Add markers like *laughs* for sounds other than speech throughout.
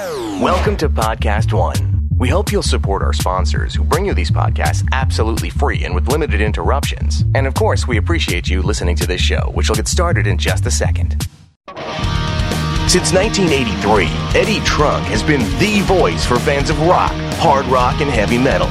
Welcome to Podcast One. We hope you'll support our sponsors who bring you these podcasts absolutely free and with limited interruptions. And of course, we appreciate you listening to this show, which will get started in just a second. Since 1983, Eddie Trunk has been the voice for fans of rock, hard rock, and heavy metal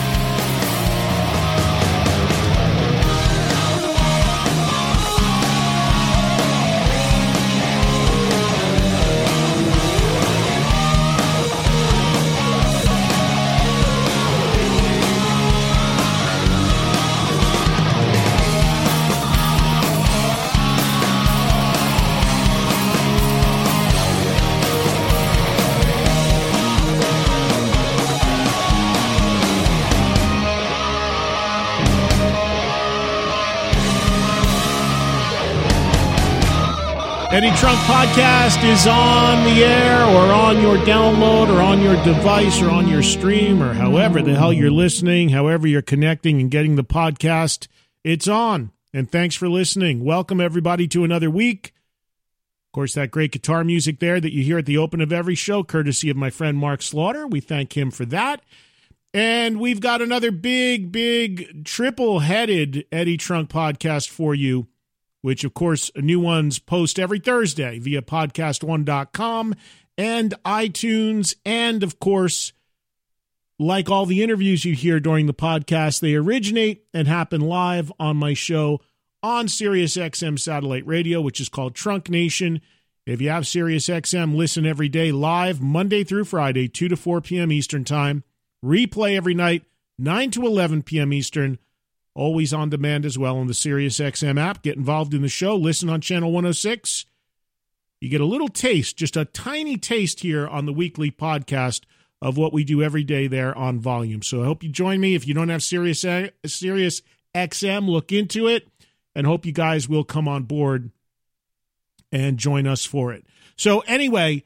Eddie Trunk Podcast is on the air or on your download or on your device or on your stream or however the hell you're listening, however you're connecting and getting the podcast. It's on. And thanks for listening. Welcome, everybody, to another week. Of course, that great guitar music there that you hear at the open of every show, courtesy of my friend Mark Slaughter. We thank him for that. And we've got another big, big, triple headed Eddie Trunk podcast for you which of course new ones post every Thursday via podcast1.com and iTunes. And of course, like all the interviews you hear during the podcast, they originate and happen live on my show on SiriusXM satellite radio, which is called Trunk Nation. If you have SiriusXM, listen every day live, Monday through Friday, 2 to 4 p.m. Eastern Time. Replay every night, 9 to 11 p.m. Eastern always on demand as well on the SiriusXM app. Get involved in the show. Listen on Channel 106. You get a little taste, just a tiny taste here on the weekly podcast of what we do every day there on volume. So I hope you join me. If you don't have Sirius, Sirius XM, look into it and hope you guys will come on board and join us for it. So anyway,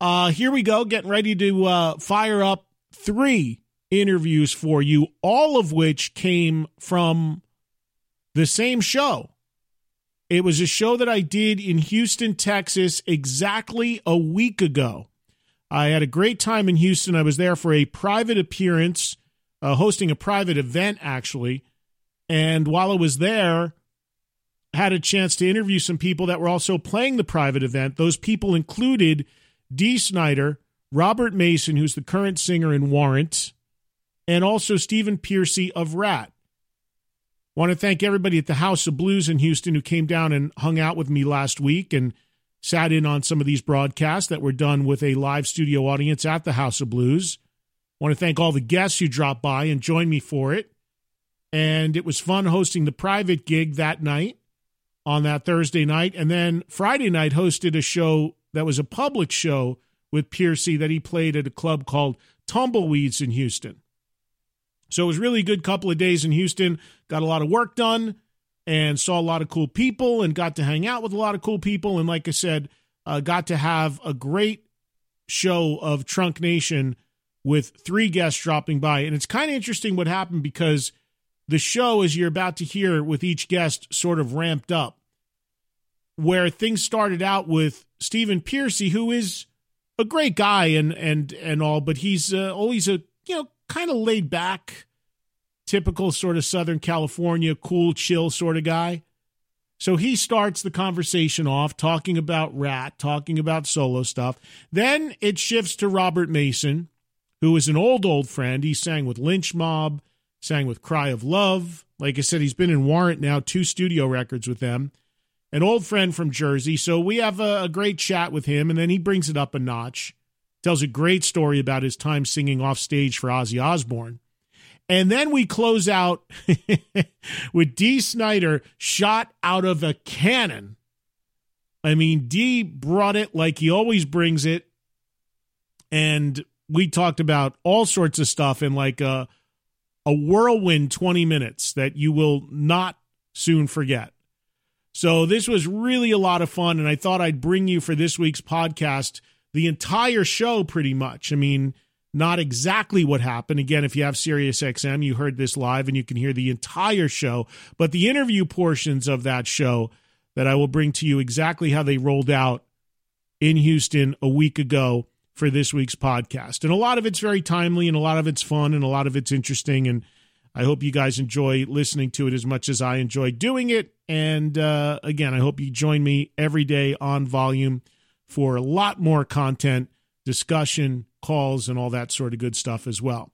uh, here we go, getting ready to uh, fire up three interviews for you, all of which came from the same show. It was a show that I did in Houston, Texas, exactly a week ago. I had a great time in Houston. I was there for a private appearance, uh, hosting a private event, actually. And while I was there, had a chance to interview some people that were also playing the private event. Those people included Dee Snider, Robert Mason, who's the current singer in Warrant, and also Stephen Pearcy of Ratt. Want to thank everybody at the House of Blues in Houston who came down and hung out with me last week and sat in on some of these broadcasts that were done with a live studio audience at the House of Blues. Want to thank all the guests who dropped by and joined me for it. And it was fun hosting the private gig that night on that Thursday night. And then Friday night hosted a show that was a public show with Pearcy that he played at a club called Tumbleweeds in Houston. So it was really good couple of days in Houston. Got a lot of work done and saw a lot of cool people and got to hang out with a lot of cool people. And like I said, uh, got to have a great show of Trunk Nation with three guests dropping by. And it's kind of interesting what happened because the show, as you're about to hear with each guest, sort of ramped up. Where things started out with Stephen Pearcy, who is a great guy and and and all, but he's uh, always a you know kind of laid back, typical sort of Southern California, cool, chill sort of guy. So he starts the conversation off talking about Ratt, talking about solo stuff. Then it shifts to Robert Mason, who is an old, old friend. He sang with Lynch Mob, sang with Cry of Love. Like I said, he's been in Warrant now, two studio records with them. an old friend from Jersey. So we have a, a great chat with him, and then he brings it up a notch. Tells a great story about his time singing off stage for Ozzy Osbourne. And then we close out *laughs* with Dee Snider shot out of a cannon. I mean, Dee brought it like he always brings it. And we talked about all sorts of stuff in like a, a whirlwind 20 minutes that you will not soon forget. So this was really a lot of fun. And I thought I'd bring you for this week's podcast the entire show pretty much. I mean, not exactly what happened. Again, if you have Sirius XM, you heard this live and you can hear the entire show, but the interview portions of that show that I will bring to you exactly how they rolled out in Houston a week ago for this week's podcast. And a lot of it's very timely and a lot of it's fun and a lot of it's interesting. And I hope you guys enjoy listening to it as much as I enjoy doing it. And uh, again, I hope you join me every day on volume for a lot more content, discussion, calls, and all that sort of good stuff as well.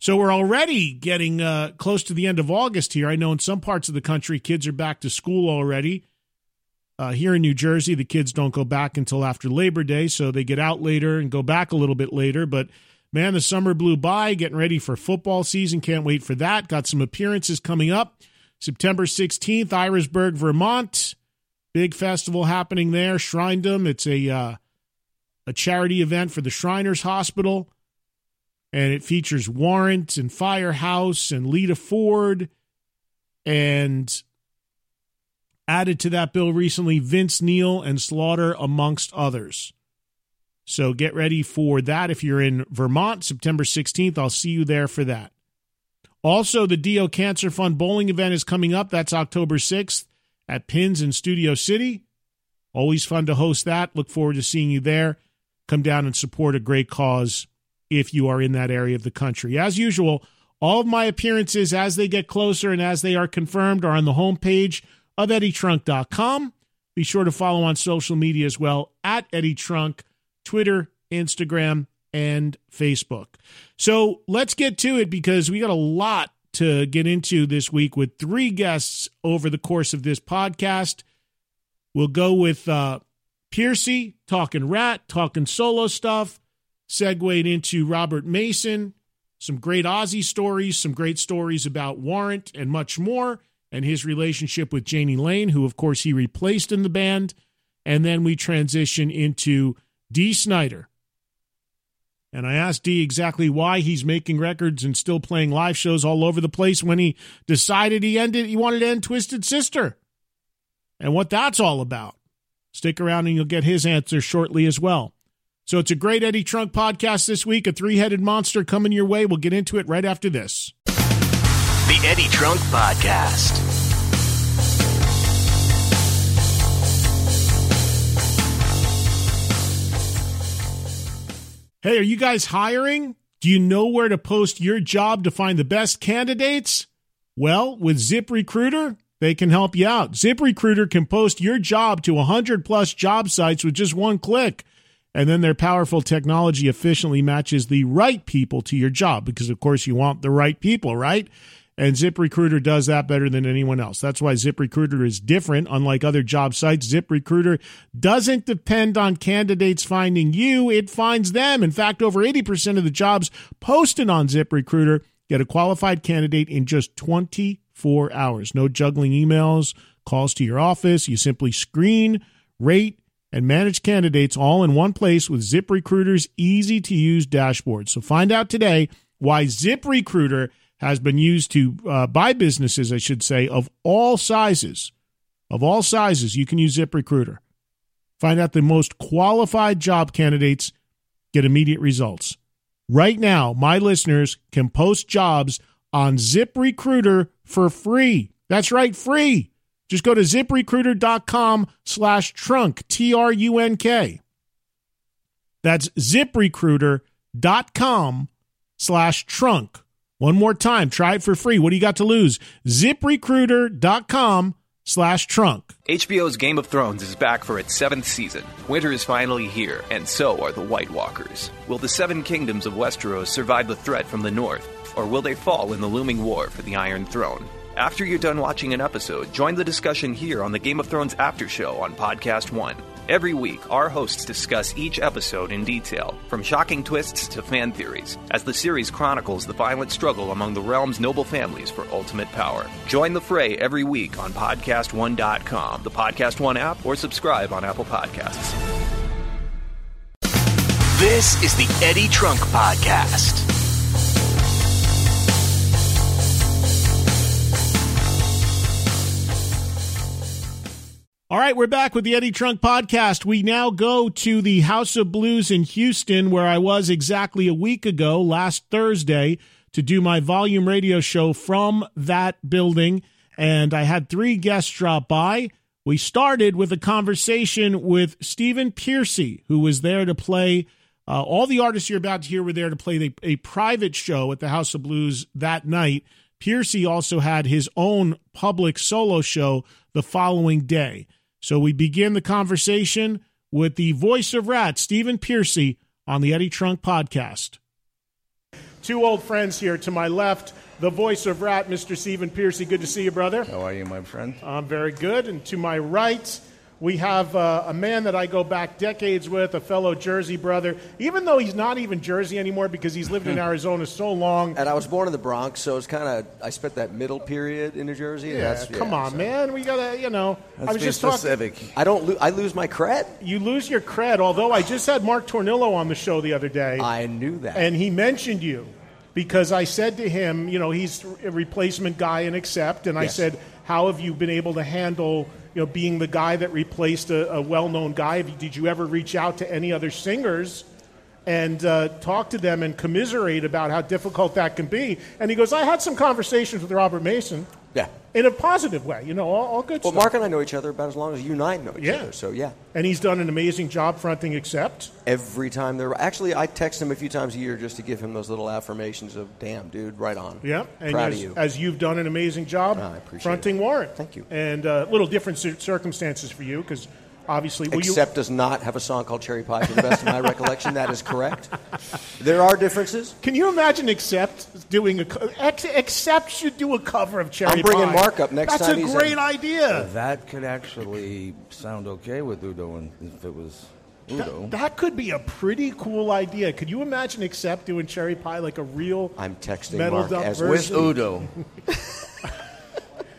So we're already getting uh, close to the end of August here. I know in some parts of the country, kids are back to school already. Uh, here in New Jersey, the kids don't go back until after Labor Day, so they get out later and go back a little bit later. But man, the summer blew by, getting ready for football season. Can't wait for that. Got some appearances coming up. September 16th, Irasburg, Vermont. Big festival happening there. Shrindom. It's a uh, a charity event for the Shriners Hospital, and it features Warrant and Firehouse and Lita Ford, and added to that bill recently Vince Neil and Slaughter, amongst others. So get ready for that if you're in Vermont, September 16th. I'll see you there for that. Also, the Dio Cancer Fund bowling event is coming up. That's October 6th at Pins in Studio City. Always fun to host that. Look forward to seeing you there. Come down and support a great cause if you are in that area of the country. As usual, all of my appearances as they get closer and as they are confirmed are on the homepage of EddieTrunk.com. Be sure to follow on social media as well at Eddie Trunk, Twitter, Instagram, and Facebook. So let's get to it because we got a lot to get into this week with three guests over the course of this podcast. We'll go with uh, Pearcy talking Ratt, talking solo stuff, segued into Robert Mason, some great Ozzy stories, some great stories about Warrant, and much more, and his relationship with Jani Lane, who, of course, he replaced in the band. And then we transition into Dee Snider, and I asked Dee exactly why he's making records and still playing live shows all over the place when he decided he ended he wanted to end Twisted Sister. And what that's all about. Stick around and you'll get his answer shortly as well. So it's a great Eddie Trunk podcast this week, a three-headed monster coming your way. We'll get into it right after this. The Eddie Trunk Podcast. Hey, are you guys hiring? Do you know where to post your job to find the best candidates? Well, with ZipRecruiter, they can help you out. ZipRecruiter can post your job to 100 plus job sites with just one click. And then their powerful technology efficiently matches the right people to your job because, of course, you want the right people, right? And ZipRecruiter does that better than anyone else. That's why ZipRecruiter is different. Unlike other job sites, ZipRecruiter doesn't depend on candidates finding you, it finds them. In fact, over 80% of the jobs posted on ZipRecruiter get a qualified candidate in just 24 hours. No juggling emails, calls to your office. You simply screen, rate, and manage candidates all in one place with ZipRecruiter's easy to use dashboard. So find out today why ZipRecruiter has been used to uh, businesses, I should say, of all sizes. Of all sizes, you can use ZipRecruiter. Find out the most qualified job candidates get immediate results. Right now, my listeners can post jobs on ZipRecruiter for free. That's right, free. Just go to ziprecruiter.com slash trunk, T R U N K. That's ziprecruiter.com slash trunk. One more time, try it for free. What do you got to lose? ZipRecruiter.com slash trunk. HBO's Game of Thrones is back for its seventh season. Winter is finally here, and so are the White Walkers. Will the seven kingdoms of Westeros survive the threat from the north, or will they fall in the looming war for the Iron Throne? After you're done watching an episode, join the discussion here on the Game of Thrones After Show on Podcast One. Every week, our hosts discuss each episode in detail, from shocking twists to fan theories, as the series chronicles the violent struggle among the realm's noble families for ultimate power. Join the fray every week on PodcastOne.com, the Podcast One app, or subscribe on Apple Podcasts. This is the Eddie Trunk Podcast. All right, we're back with the Eddie Trunk podcast. We now go to the House of Blues in Houston, where I was exactly a week ago, last Thursday, to do my volume radio show from that building. And I had three guests drop by. We started with a conversation with Stephen Pearcy, who was there to play. Uh, all the artists you're about to hear were there to play a, a private show at the House of Blues that night. Pearcy also had his own public solo show the following day. So we begin the conversation with the voice of Ratt, Stephen Pearcy, on the Eddie Trunk podcast. Two old friends here to my left, the voice of Ratt, Mr. Stephen Pearcy. Good to see you, brother. How are you, my friend? I'm very good. And to my right, we have uh, a man that I go back decades with, a fellow Jersey brother, even though he's not even Jersey anymore because he's lived in *laughs* Arizona so long. And I was born in the Bronx, so it's kind of I spent that middle period in New Jersey. Yeah, that's, come on, so- man. We gotta, you know. Let's I was be just talking. specific. I don't. Lo- I lose my cred. You lose your cred. Although I just had Mark Tornillo on the show the other day. I knew that. and he mentioned you because I said to him, you know, he's a replacement guy in Accept, and I said, how have you been able to handle, you know, being the guy that replaced a, a well-known guy? Did you ever reach out to any other singers? And uh, talk to them and commiserate about how difficult that can be. And he goes, I had some conversations with Robert Mason yeah. in a positive way, you know, all, all good Well, stuff. Mark and I know each other about as long as you and I know each Yeah. other. So yeah, and he's done an amazing job fronting Accept. every time they're actually, I text him a few times a year just to give him those little affirmations of, "Damn, dude, right on." Yeah, and proud as, of you. as you've done an amazing job fronting it. Warrant. Thank you. And a uh, little different cir- circumstances for you because obviously, well, you- Accept does not have a song called Cherry Pie, to the best of my recollection. That is correct. There are differences. can you imagine Accept doing a co- Ex- Accept should do a cover of Cherry Pie? I'm bringing Pie. Mark up next That's time a he's great in. idea. That could actually sound okay with Udo if it was Udo. That, that could be a pretty cool idea. Could you imagine Accept doing Cherry Pie like a real I'm texting metal Mark up as with? Udo. *laughs*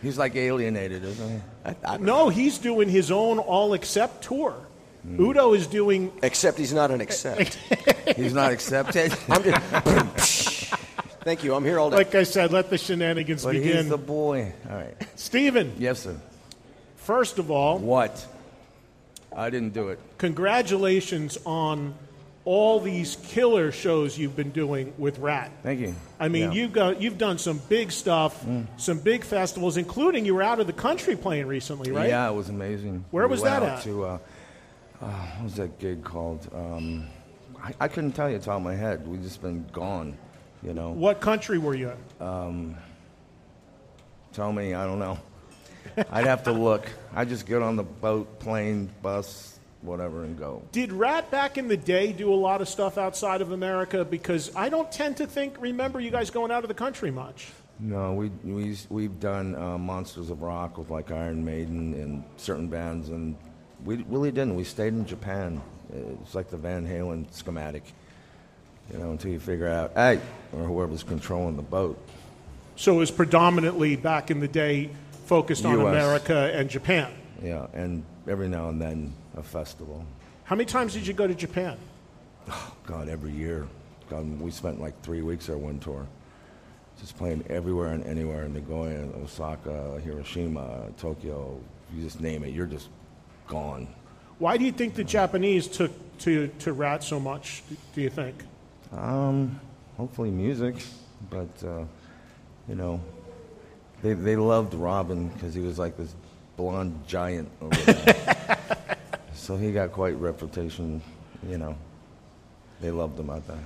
He's like alienated, isn't he? I, I, No, he's doing his own All except tour. Hmm. Udo is doing Except he's not an accept. *laughs* He's not accepted. *laughs* I'm just. *laughs* Thank you. I'm here all day. like I said, let the shenanigans but begin. he's the boy. All right. Stephen, Yes, sir. first of all, What? I didn't do it. congratulations on all these killer shows you've been doing with Ratt. Thank you. I mean, Yeah. Mm. you've got you've done some big stuff, some big festivals, including you were out of the country playing recently, right? Yeah, it was amazing. Where We was that at? To, uh, uh, what was that gig called? Um, I, I couldn't tell you. It's out of my head. We've just been gone. You know. What country were you in? Tell me. I don't know. I'd have to look. I just get on the boat, plane, bus, whatever, and go. Did Ratt back in the day do a lot of stuff outside of America? Because I don't tend to think remember you guys going out of the country much. No, we, we, we've done uh, Monsters of Rock with like Iron Maiden and certain bands, and we really didn't. We stayed in Japan. It's like the Van Halen schematic, you know, until you figure out, hey, or whoever's controlling the boat. So it was predominantly back in the day focused on US. America and Japan. Yeah, and every now and then a festival. How many times did you go to Japan? Oh, God, every year. God, we spent like three weeks there one tour. Just playing everywhere and anywhere in Nagoya, Osaka, Hiroshima, Tokyo, you just name it, you're just gone. Why do you think the Japanese took to, to Ratt so much, do you think? Um, hopefully music, but uh, you know, they they loved Robin because he was like this blonde giant over there. *laughs* so he got quite reputation. You know, they loved him out there.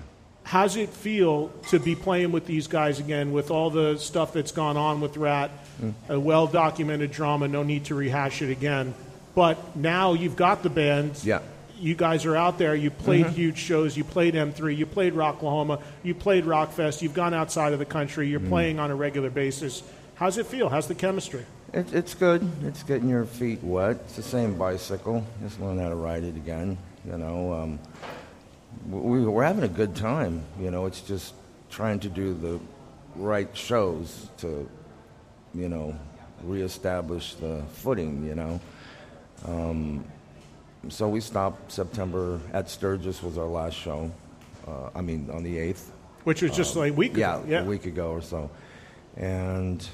How's it feel to be playing with these guys again with all the stuff that's gone on with Ratt? Mm. A well documented drama, no need to rehash it again. But now you've got the band. Yeah. You guys are out there. You played mm-hmm. huge shows. You played M3. You played Rocklahoma. You played Rockfest. You've gone outside of the country. You're mm. playing on a regular basis. How's it feel? How's the chemistry? It, it's good. It's getting your feet wet. It's the same bicycle. Just learn how to ride it again. You know, um, we, we're having a good time. You know, it's just trying to do the right shows to, you know, reestablish the footing. You know, um, so we stopped September at Sturgis was our last show. Uh, I mean, on the eighth. Which was just like a week Yeah, ago. Yeah, a week ago or so, and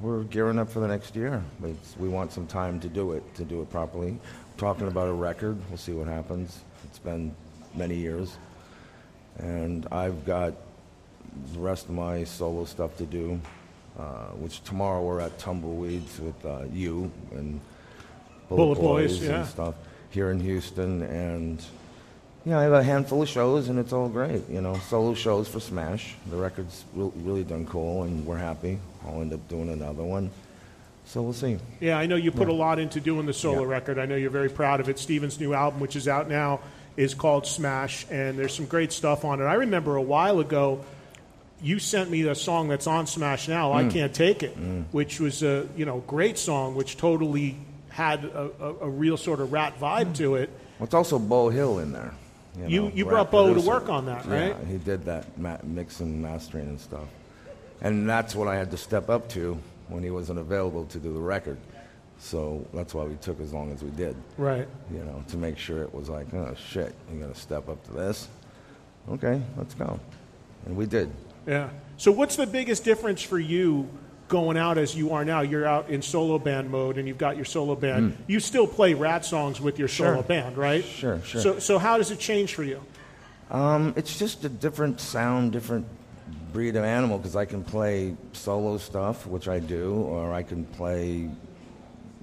we're gearing up for the next year. But it's- we want some time to do it, to do it properly. Talking about a record, we'll see what happens. It's been many years, and I've got the rest of my solo stuff to do. Uh, which tomorrow we're at Tumbleweeds with uh, you and Bullet Boys, yeah. and stuff here in Houston, and yeah, I have a handful of shows, and it's all great. You know, solo shows for Smash. The record's re- really done cool, and we're happy. I'll end up doing another one, so we'll see. Yeah, I know you put a lot into doing the solo Yeah. record. I know you're very proud of it. Stephen's new album, which is out now, is called Smash, and there's some great stuff on it. I remember a while ago, you sent me a song that's on Smash now, Mm. "I Can't Take It," which was a you know great song, which totally had a, a, a real sort of Ratt vibe to it. Well, it's also Beau Hill in there. You- know, you brought Beau to work on that, right? Yeah, he did that ma- mixing, mastering, and stuff. And that's what I had to step up to when he wasn't available to do the record. So that's why we took as long as we did. Right. you know, to make sure it was like, oh shit, you got to step up to this. Okay, let's go, and we did. Yeah. So, what's the biggest difference for you going out as you are now? You're out in solo band mode, and you've got your solo band. You still play Ratt songs with your solo. Sure. band, right? Sure, sure. So, so how does it change for you? Um, it's just a different sound, different breed of animal because I can play solo stuff, which I do, or I can play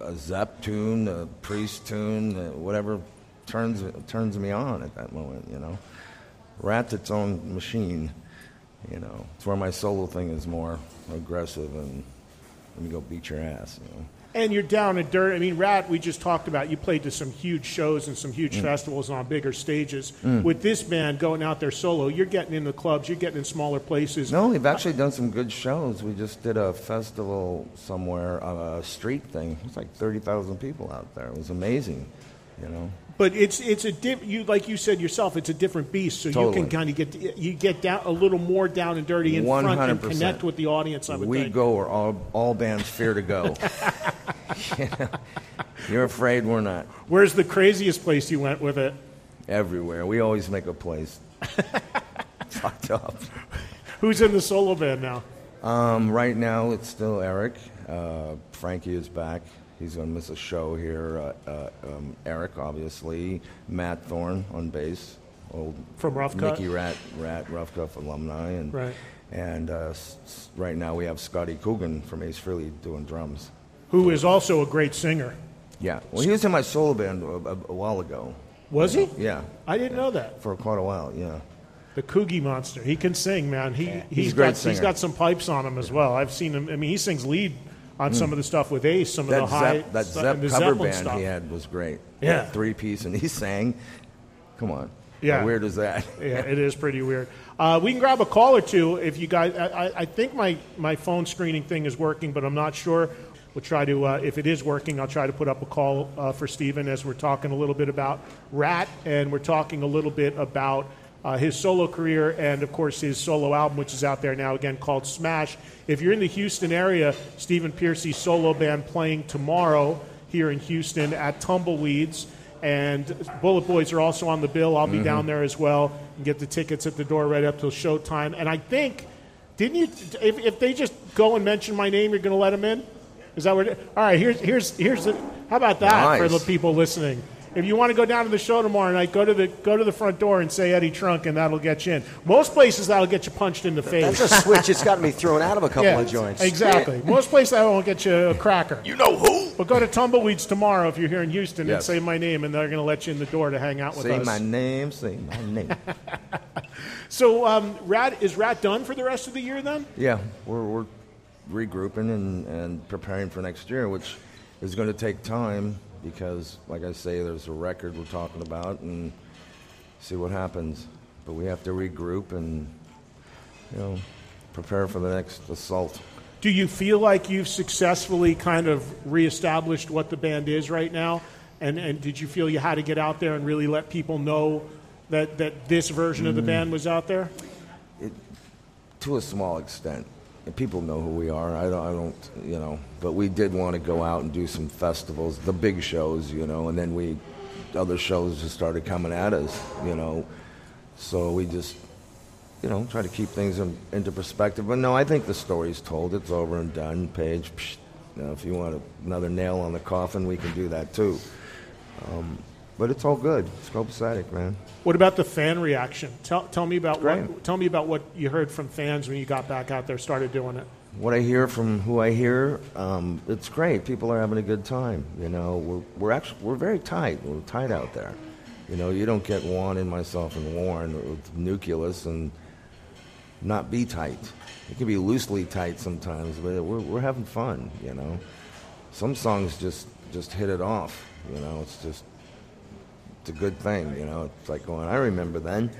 a Zepp tune, a Priest tune, uh, whatever turns turns me on at that moment. You know, Ratt's its own machine. You know, it's where my solo thing is more aggressive and let me go beat your ass. You know. And you're down in dirt. I mean, Ratt, we just talked about. You played to some huge shows and some Mm. huge festivals on bigger stages. With this band going out there solo, you're getting in the clubs, you're getting in smaller places. No, we've actually done some good shows. We just did a festival somewhere, a street thing. It was like thirty thousand people out there. It was amazing, you know. But it's it's a diff, you like you said yourself. It's a different beast. So you can kind of get you get down a little more down and dirty in front and connect with the audience. I would we think. go or all all bands fear to go. *laughs* *laughs* You're afraid we're not. Where's the craziest place you went with it? Everywhere. We always make a place. *laughs* Fucked up. Who's in the solo band now? Um, right now, it's still Eric. Uh, Frankie is back. He's going to miss a show here. Uh, uh, um, Eric, obviously. Matt Thorne on bass. Old From Rough Cutt? Mickey Ratt, Ratt Rough Cutt alumni. And, Right. And uh, s- s- right now we have Scotty Coogan from Ace Frehley doing drums. Who is also a great singer? Yeah. Well, he was in my solo band a, a, a while ago. Was he? Yeah. I didn't know that. For quite a while, yeah. The Coogie Monster. He can sing, man. He He's a great got he's singer. got some pipes on him as well. I've seen him. I mean, he sings lead on some of the stuff with Ace. Some of That the high Zepp, that stuff, Zepp the cover Zeppelin band stuff. he had was great. Yeah. Three piece, and he sang. Come on. Yeah. How weird is that? *laughs* Yeah, it is pretty weird. Uh, we can grab a call or two if you guys. I, I- I think my, my phone screening thing is working, but I'm not sure. We'll try to, uh, if it is working, I'll try to put up a call uh, for Stephen as we're talking a little bit about Ratt and we're talking a little bit about uh, his solo career and, of course, his solo album, which is out there now again called Smash. If you're in the Houston area, Stephen Pearcy's solo band playing tomorrow here in Houston at Tumbleweeds. And Bullet Boys are also on the bill. I'll be down there as well and get the tickets at the door right up till showtime. And I think, didn't you? If, if they just go and mention my name, you're going to let them in. Is that what? All right. Here's here's here's the. How about that for the people listening? If you want to go down to the show tomorrow night, go to the go to the front door and say Eddie Trunk, and that'll get you in. Most places that'll get you punched in the face. That's a switch. It's gotten me thrown out of a couple Yeah, of joints. Exactly. Most places that won't get you a cracker. You know who? But go to Tumbleweeds tomorrow if you're here in Houston and say my name, and they're going to let you in the door to hang out with Say us. Say my name, say my name. *laughs* So, um, Ratt is Ratt done for the rest of the year then? yeah, we're, we're regrouping and, and preparing for next year, which is going to take time because, like I say, there's a record we're talking about and see what happens. But we have to regroup and, you know, prepare for the next assault. Do you feel like you've successfully kind of reestablished what the band is right now? And, and did you feel you had to get out there and really let people know that, that this version of the mm. band was out there? to a small extent. People know who we are. I don't, I don't, you know, but we did want to go out and do some festivals, the big shows, you know, and then we, other shows just started coming at us, you know. So we just, you know, try to keep things in, into perspective. But no, I think the story's told. It's over and done. Page, psh, you know, if you want another nail on the coffin, we can do that too. Um, but it's all good. It's copacetic, man. What about the fan reaction? Tell, tell me about what, tell me about what you heard from fans when you got back out there, started doing it. what I hear from who I hear, um, it's great. People are having a good time. You know, we're, we're actually we're very tight. We're tight out there. You know, you don't get Juan and myself and Warren with nucleus and not be tight. It can be loosely tight sometimes, but we're we're having fun. You know, some songs just just hit it off. You know, it's just it's a good thing. You know, it's like going. I remember then.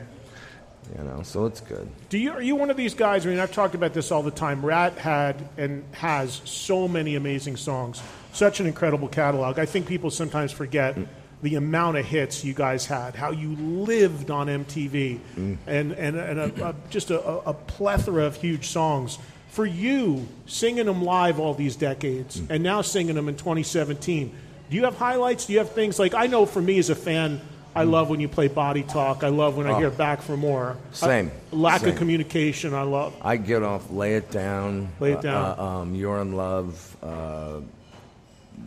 You know, so it's good. Do you are you one of these guys? I mean, I've talked about this all the time. Ratt had and has so many amazing songs, such an incredible catalog. I think people sometimes forget mm. the amount of hits you guys had, how you lived on MTV, mm. and and, and a, a, just a, a plethora of huge songs. For you, singing them live all these decades, mm. and now singing them in 2017, do you have highlights? Do you have things like I know for me as a fan, I love when you play Body Talk. I love when I hear Back for More. Same. Uh, lack Same. of communication. I love. I get off, lay it down. Lay It Down. Uh, um, You're in love. Uh,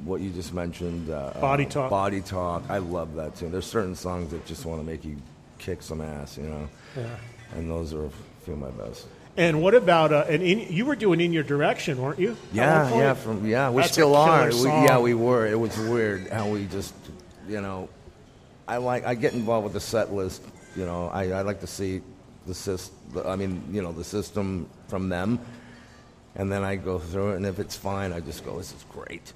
what you just mentioned. Uh, Body uh, Talk. Body talk. I love that too. There's certain songs that just want to make you kick some ass, you know. Yeah. And those are a few of my best. And what about uh, and in, you were doing in your direction, weren't you? Yeah, yeah, from yeah, we That's still are. We, yeah, we were. It was weird how we just, you know, I like I get involved with the set list. You know, I, I like to see the sys, I mean, you know, the system from them, and then I go through it, and if it's fine, I just go, this is great.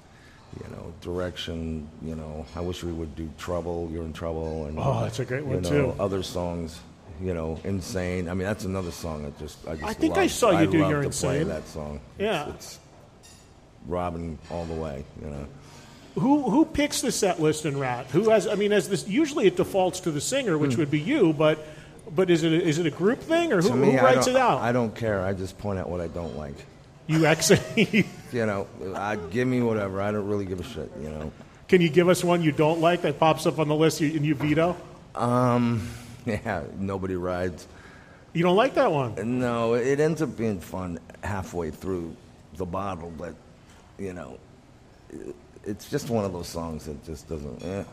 You know, direction. You know, I wish we would do trouble. You're in trouble, and Oh, that's a great one, you know, too. Other songs. You know, insane. I mean, that's another song that just I just. I think I saw you do love You're Insane. that song. Yeah. it's, it's Robin all the way. You know. Who who picks the set list in Ratt? Who has? I mean, as this usually it defaults to the singer, which would be you, but but is it a, is it a group thing or who. Me, who writes it out? I don't care. I just point out what I don't like. you exit. *laughs* You know, I give me whatever. I don't really give a shit. You know. Can you give us one you don't like that pops up on the list and you veto? Um, *laughs* yeah. Nobody rides. You don't like that one? No, it ends up being fun halfway through the bottle, but you know, it's just one of those songs that just doesn't. Eh.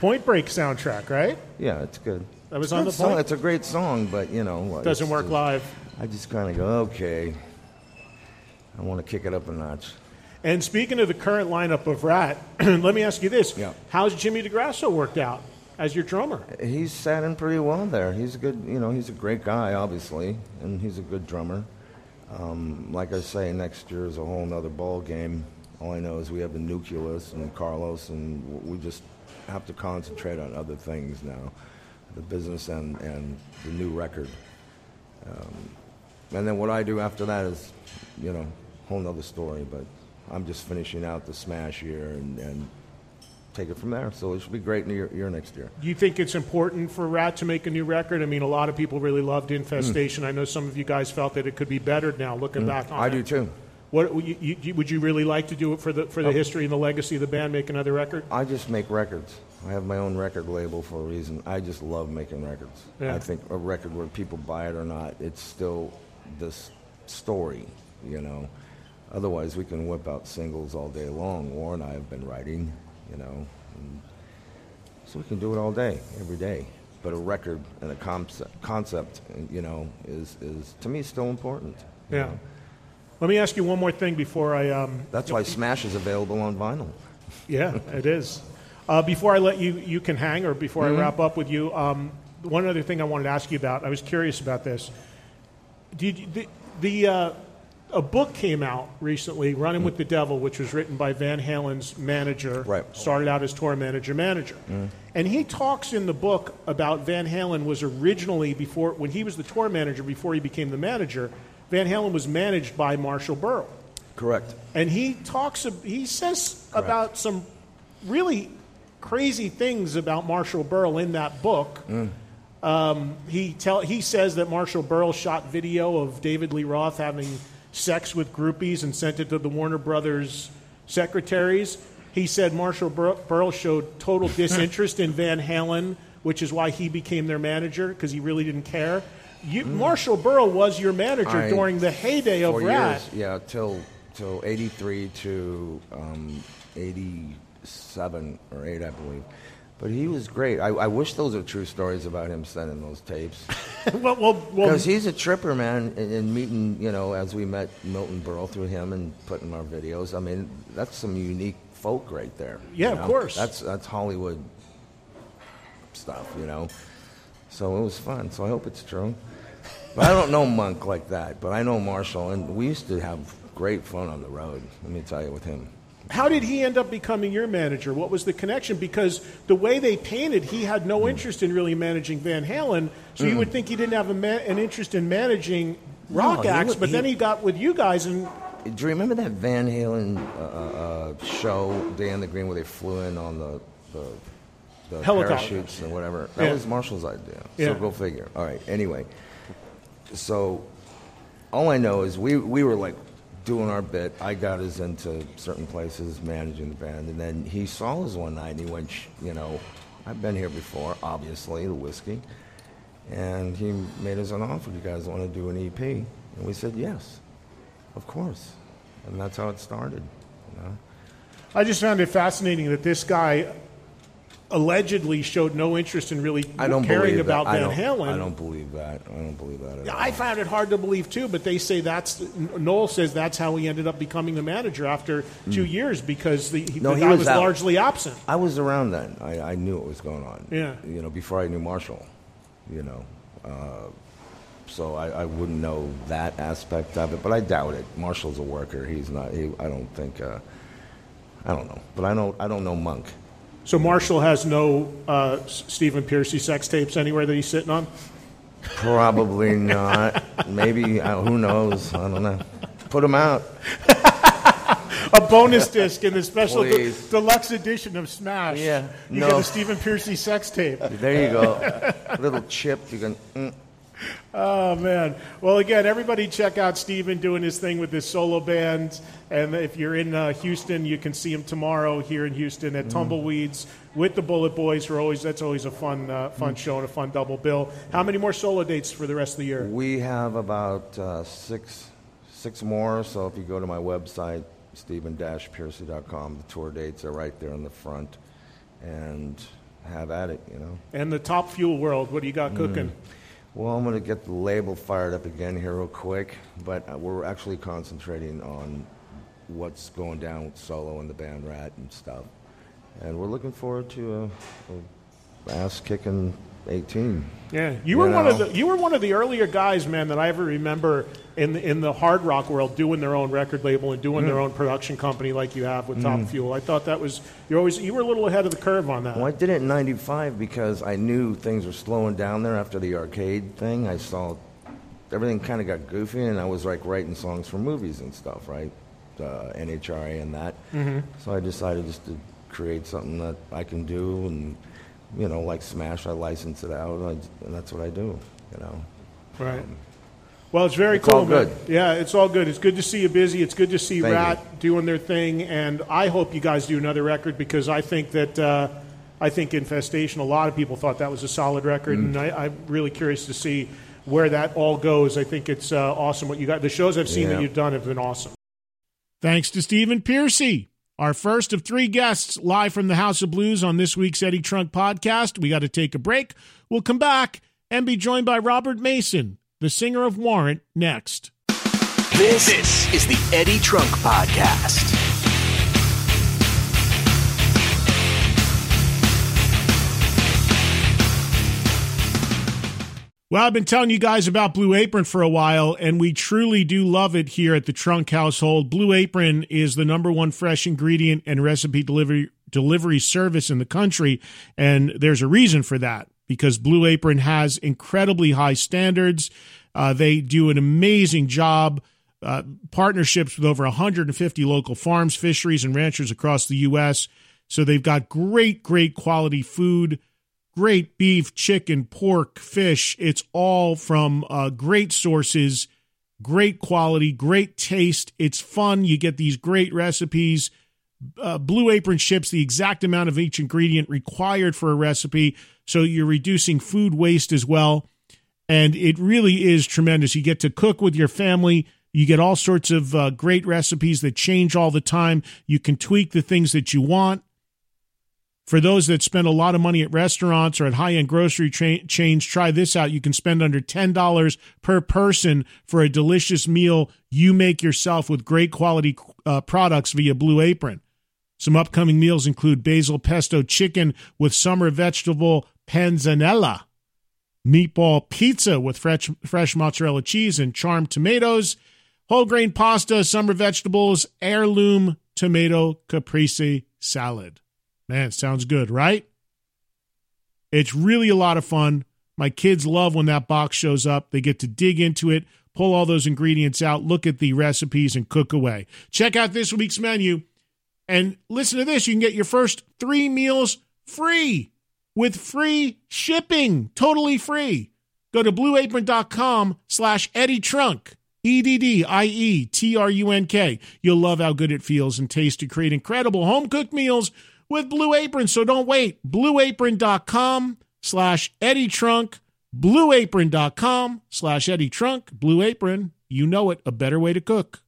Point Break soundtrack, right? Yeah, it's good. That was It's on the song. point? It's a great song, but you know, Doesn't work just- live. I just kind of go, okay. I want to kick it up a notch. And speaking of the current lineup of Ratt, *clears throat* let me ask you this: Yeah. How's Jimmy DeGrasso worked out as your drummer? He's sat in pretty well there. He's a good, you know, he's a great guy, obviously, and he's a good drummer. Um, like I say, next year is a whole nother ball game. All I know is we have the nucleus and Carlos, and we just have to concentrate on other things now, the business and, and the new record. Um, and then what I do after that is, you know, whole nother story. But I'm just finishing out the Smash year and, and take it from there. So it should be great in the year, year next year. Do you think it's important for Ratt to make a new record? I mean, a lot of people really loved Infestation. Hmm. I know some of you guys felt that it could be better now, looking hmm. back on I it. do too. What you, you, would you really like to do it for the for the history and the legacy of the band? Make another record? I just make records. I have my own record label for a reason. I just love making records. Yeah. I think a record where people buy it or not, it's still this story, you know. Otherwise, we can whip out singles all day long. War and I have been writing, you know. And so we can do it all day, every day. But a record and a concept, concept you know, is, is to me still important. Yeah. know. Let me ask you one more thing before I. Um, That's why Smash is available on vinyl. *laughs* yeah, it is. Uh, before I let you you can hang, or before Mm-hmm. I wrap up with you, um, one other thing I wanted to ask you about. I was curious about this. Did you, the, the uh, a book came out recently, "Running with the Devil," which was written by Van Halen's manager. Right. Started out as tour manager, manager, and he talks in the book about Van Halen was originally before when he was the tour manager before he became the manager. Van Halen was managed by Marshall Berle. Correct. and he talks. He says about some really crazy things about Marshall Berle in that book. Um, he tell he says that Marshall Berle shot video of David Lee Roth having sex with groupies and sent it to the Warner Brothers secretaries. He said Marshall Bur- Berle showed total *laughs* disinterest in Van Halen, which is why he became their manager because he really didn't care. You, Marshall Berle was your manager I- during the heyday of Ratt. years, yeah, till till '83 to um, '87 or '8, I believe. But he was great. I, I wish those are true stories about him sending those tapes. *laughs* well, well, well, Because he's a tripper, man, and, and meeting, you know, as we met Milton Berle through him and putting our videos. I mean, that's some unique folk right there. Yeah, you of course. That's that's Hollywood stuff, you know. So it was fun. So I hope it's true. But I don't know Monk like that, but I know Marshall, and we used to have great fun on the road. Let me tell you, with him. How did he end up becoming your manager? What was the connection? Because the way they painted, he had no interest in really managing Van Halen. So you would think he didn't have a ma- an interest in managing rock he acts. would- but then he- he got with you guys, and Do you remember that Van Halen uh, uh, show, Day on the Green, where they flew in on the, the, the Helicopter. parachutes and whatever? That Yeah. was Marshall's idea. Yeah. So go figure. All right. Anyway, so all I know is we, we were like doing our bit. I got us into certain places, managing the band, and then he saw us one night and he went, you know, I've been here before, obviously, the whiskey. And he made us an offer. You guys want to do an EP? And we said yes, of course. And that's how it started. You know? I just found it fascinating that this guy allegedly showed no interest in really I don't caring about that. I Van don't, Halen. I don't believe that. I don't believe that at all. I found it hard to believe too, but they say that's Noel says that's how he ended up becoming the manager after two years because the, he. No, the he guy was was, largely absent. I was around then. I, I knew what was going on. Yeah. You know, before I knew Marshall. You know, uh, so I, I wouldn't know that aspect of it, but I doubt it. Marshall's a worker. He's not. He, I don't think. Uh, I don't know, but I know. I don't know Monk. So Marshall has no uh, Stephen Pearcy sex tapes anywhere that he's sitting on. Probably *laughs* not. Maybe. Uh, who knows? I don't know. Put him out. *laughs* A bonus disc in the special de- deluxe edition of Smash. Yeah, you no. get a Stephen Pearcy sex tape. There you go. *laughs* Little chip. You can. Mm. Oh man! Well, again, everybody check out Stephen doing his thing with his solo band, and if you're in uh, Houston, you can see him tomorrow here in Houston Mm. at Tumbleweeds with the Bullet Boys. For always, that's always a fun, uh, fun Mm. show and a fun double bill. How many more solo dates for the rest of the year? We have about uh, six, six more. So if you go to my website, stephen-pearcy.com, the tour dates are right there in the front, and have at it. You know. And the Top Fuel World, what do you got Mm. Well, I'm going to get the label fired up again here real quick, but uh, we're actually concentrating on what's going down with solo and the band Ratt and stuff, and we're looking forward to a, a ass-kicking 18. Yeah, you were You one of the you were one of the earlier guys, man, that I ever remember in the, in the hard rock world doing their own record label and doing Mm. their own production company like you have with Top Fuel. I thought that was you always you were a little ahead of the curve on that. Well, I did it in '95 because I knew things were slowing down there after the arcade thing. I saw everything kind of got goofy, and I was like writing songs for movies and stuff, right? Uh, NHRA and that. Mm-hmm. So I decided just to create something that I can do, and you know, like Smash, I license it out, and, I, and that's what I do. You know. Right. Well, it's very It's cool. all man. good. Yeah, it's all good. It's good to see you busy. It's good to see Thank Ratt doing their thing, and I hope you guys do another record because I think that uh, I think Infestation. A lot of people thought that was a solid record, Mm. and I, I'm really curious to see where that all goes. I think it's uh, awesome what you got. The shows I've seen that you've done have been awesome. Thanks to Stephen Pearcy. Our first of three guests live from the House of Blues on this week's Eddie Trunk podcast. We got to take a break. We'll come back and be joined by Robert Mason, the singer of Warrant, next. This, is the Eddie Trunk Podcast. Well, I've been telling you guys about Blue Apron for a while, and we truly do love it here at the Trunk household. Blue Apron is the number one fresh ingredient and recipe delivery delivery service in the country, and there's a reason for that because Blue Apron has incredibly high standards. Uh, they do an amazing job uh, partnerships with over 150 local farms, fisheries, and ranchers across the U.S. So they've got great, great quality food, great beef, chicken, pork, fish. It's all from uh, great sources, great quality, great taste. It's fun. You get these great recipes. Uh, Blue Apron ships the exact amount of each ingredient required for a recipe, so you're reducing food waste as well. And it really is tremendous. You get to cook with your family. You get all sorts of uh, great recipes that change all the time. You can tweak the things that you want. For those that spend a lot of money at restaurants or at high end grocery tra- chains, try this out. You can spend under $10 per person for a delicious meal you make yourself with great quality uh, products via Blue Apron. Some upcoming meals include basil pesto chicken with summer vegetable panzanella, meatball pizza with fresh, fresh mozzarella cheese and charmed tomatoes, whole grain pasta, summer vegetables, heirloom tomato caprese salad. Man, sounds good, right? It's really a lot of fun. My kids love when that box shows up. They get to dig into it, pull all those ingredients out, look at the recipes, and cook away. Check out this week's menu and listen to this. You can get your first three meals free with free shipping, totally free. Go to blueapron.com slash Eddie Trunk. E D D I E T R U N K. You'll love how good it feels and tastes to create incredible home cooked meals with Blue Apron. So don't wait. BlueApron.com slash Eddie Trunk. BlueApron.com slash Eddie Trunk. Blue Apron. You know it. A better way to cook.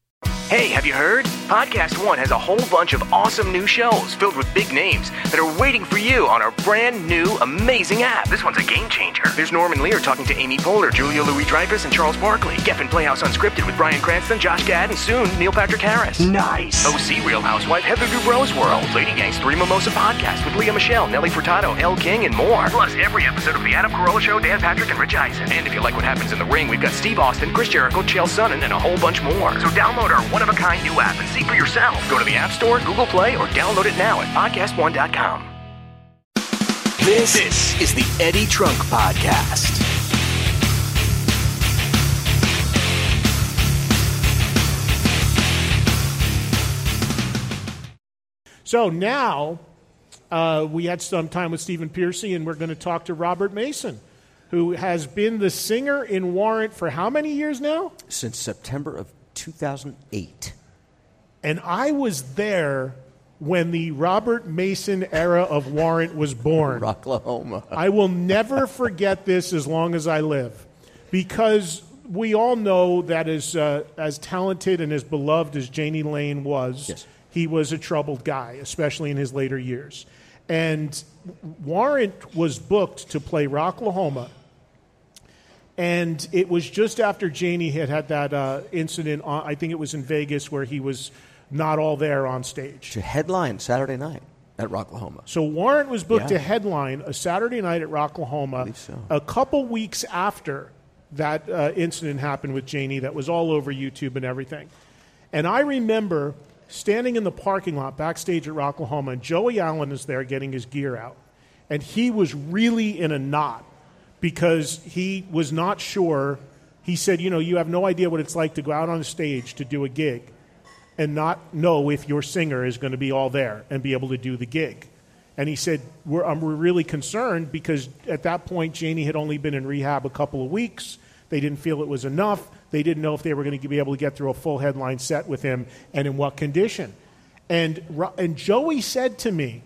Hey, have you heard? Podcast One has a whole bunch of awesome new shows filled with big names that are waiting for you on our brand new, amazing app. This one's a game changer. There's Norman Lear talking to Amy Poehler, Julia Louis Dreyfus, and Charles Barkley. Geffen Playhouse Unscripted with Bryan Cranston, Josh Gad, and soon Neil Patrick Harris. Nice. OC Real Housewife Heather Dubrow's World. Lady Gang's Three Mimosa Podcast with Lea Michele, Nelly Furtado, Elle King, and more. Plus, every episode of The Adam Carolla Show, Dan Patrick, and Rich Eisen. And if you like what happens in the ring, we've got Steve Austin, Chris Jericho, Chael Sonnen, and a whole bunch more. So download our one of a kind new app and see for yourself. Go to the App Store, Google Play, or download it now at podcastone.com. This, this is the Eddie Trunk Podcast. So now uh, we had some time with Stephen Pearcy, and we're going to talk to Robert Mason, who has been the singer in Warrant for how many years now? Since September of 2008. And I was there when the Robert Mason era of Warrant was born. Rocklahoma. I will never forget this as long as I live, because we all know that as uh, as talented and as beloved as Jani Lane was, Yes. he was a troubled guy, especially in his later years. And Warrant was booked to play Rocklahoma. And it was just after Jani had had that uh, incident, on, I think it was in Vegas, where he was not all there on stage. To headline Saturday night at Rocklahoma. So Warrant was booked Yeah. to headline a Saturday night at Rocklahoma so. a couple weeks after that uh, incident happened with Jani that was all over YouTube and everything. And I remember standing in the parking lot backstage at Rocklahoma, and Joey Allen is there getting his gear out. And he was really in a knot because he was not sure. He said, You know, you have no idea what it's like to go out on a stage to do a gig and not know if your singer is going to be all there and be able to do the gig. And he said, we're, um, we're really concerned because at that point, Jani had only been in rehab a couple of weeks. They didn't feel it was enough. They didn't know if they were going to be able to get through a full headline set with him and in what condition. And, and Joey said to me,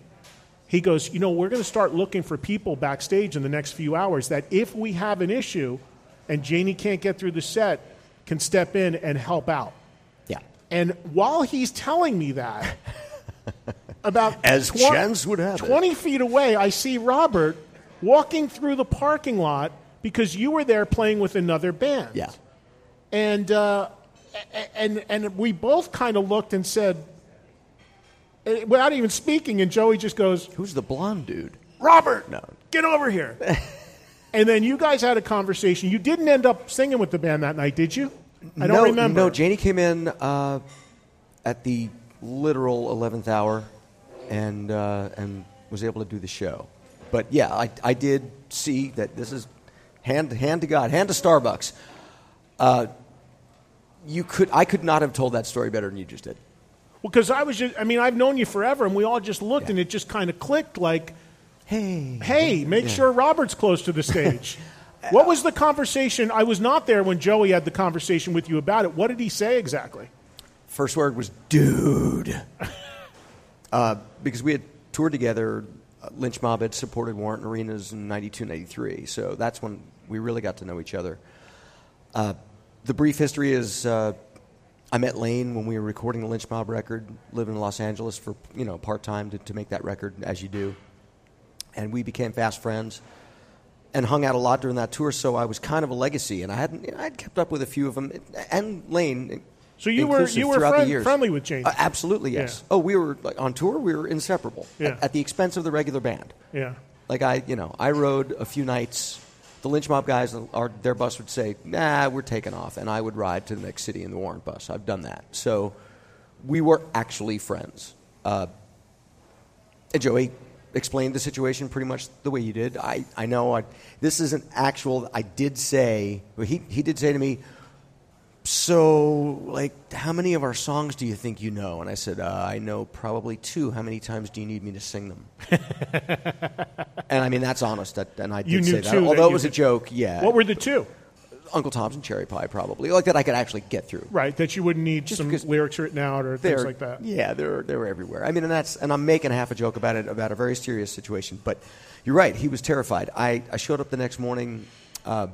he goes, You know, we're going to start looking for people backstage in the next few hours that if we have an issue and Jani can't get through the set, can step in and help out. Yeah. And while he's telling me that, *laughs* about As twen- chance would have it. 20 feet away, I see Robert walking through the parking lot because you were there playing with another band. Yeah. And, uh, and, and we both kind of looked and said, without even speaking, and Joey just goes, Who's the blonde dude? Robert, No. get over here. *laughs* and then you guys had a conversation. You didn't end up singing with the band that night, did you? I don't no, remember. No, Jani came in uh, at the literal eleventh hour, and uh, and was able to do the show. But yeah, I, I did see that this is hand hand to God, hand to Starbucks. Uh, you could I could not have told that story better than you just did. Well, because I was just, I mean, I've known you forever, and we all just looked, and it just kind of clicked like, Hey, hey, make sure Robert's close to the stage. *laughs* what was the conversation? I was not there when Joey had the conversation with you about it. What did he say exactly? First word was dude. *laughs* uh, because we had toured together. uh, Lynch Mob had supported Warrant Arenas in 92, 93. So that's when we really got to know each other. Uh, the brief history is uh, I met Lane when we were recording the Lynch Mob record, living in Los Angeles for, you know, part time to, to make that record, as you do. And we became fast friends and hung out a lot during that tour, so I was kind of a legacy. And I hadn't, you know, I'd kept up with a few of them, and Lane. So you were you were throughout the friend, years. friendly with James. Uh, absolutely, yes. Yeah. Oh, we were like, on tour. We were inseparable Yeah. at, at the expense of the regular band. yeah. Like I, you know, I rode a few nights. The Lynch Mob guys, their bus would say, "Nah, we're taking off," and I would ride to the next city in the Warrant bus. I've done that, so we were actually friends. Uh, Joey explained the situation pretty much the way you did. I, I know I, this isn't actual. I did say he he did say to me, so like how many of our songs do you think you know? And I said uh, I know probably two. How many times do you need me to sing them? *laughs* and I mean that's honest. That, and I did You knew say that, two that although it was a joke. Yeah, What were the two? Uncle Tom's and Cherry Pie probably like that. I could actually get through. Right, that you wouldn't need Just some lyrics written out or things like that. Yeah, they're they're everywhere. I mean, and that's and I'm making half a joke about it about a very serious situation. But you're right. He was terrified. I, I showed up the next morning. Uh,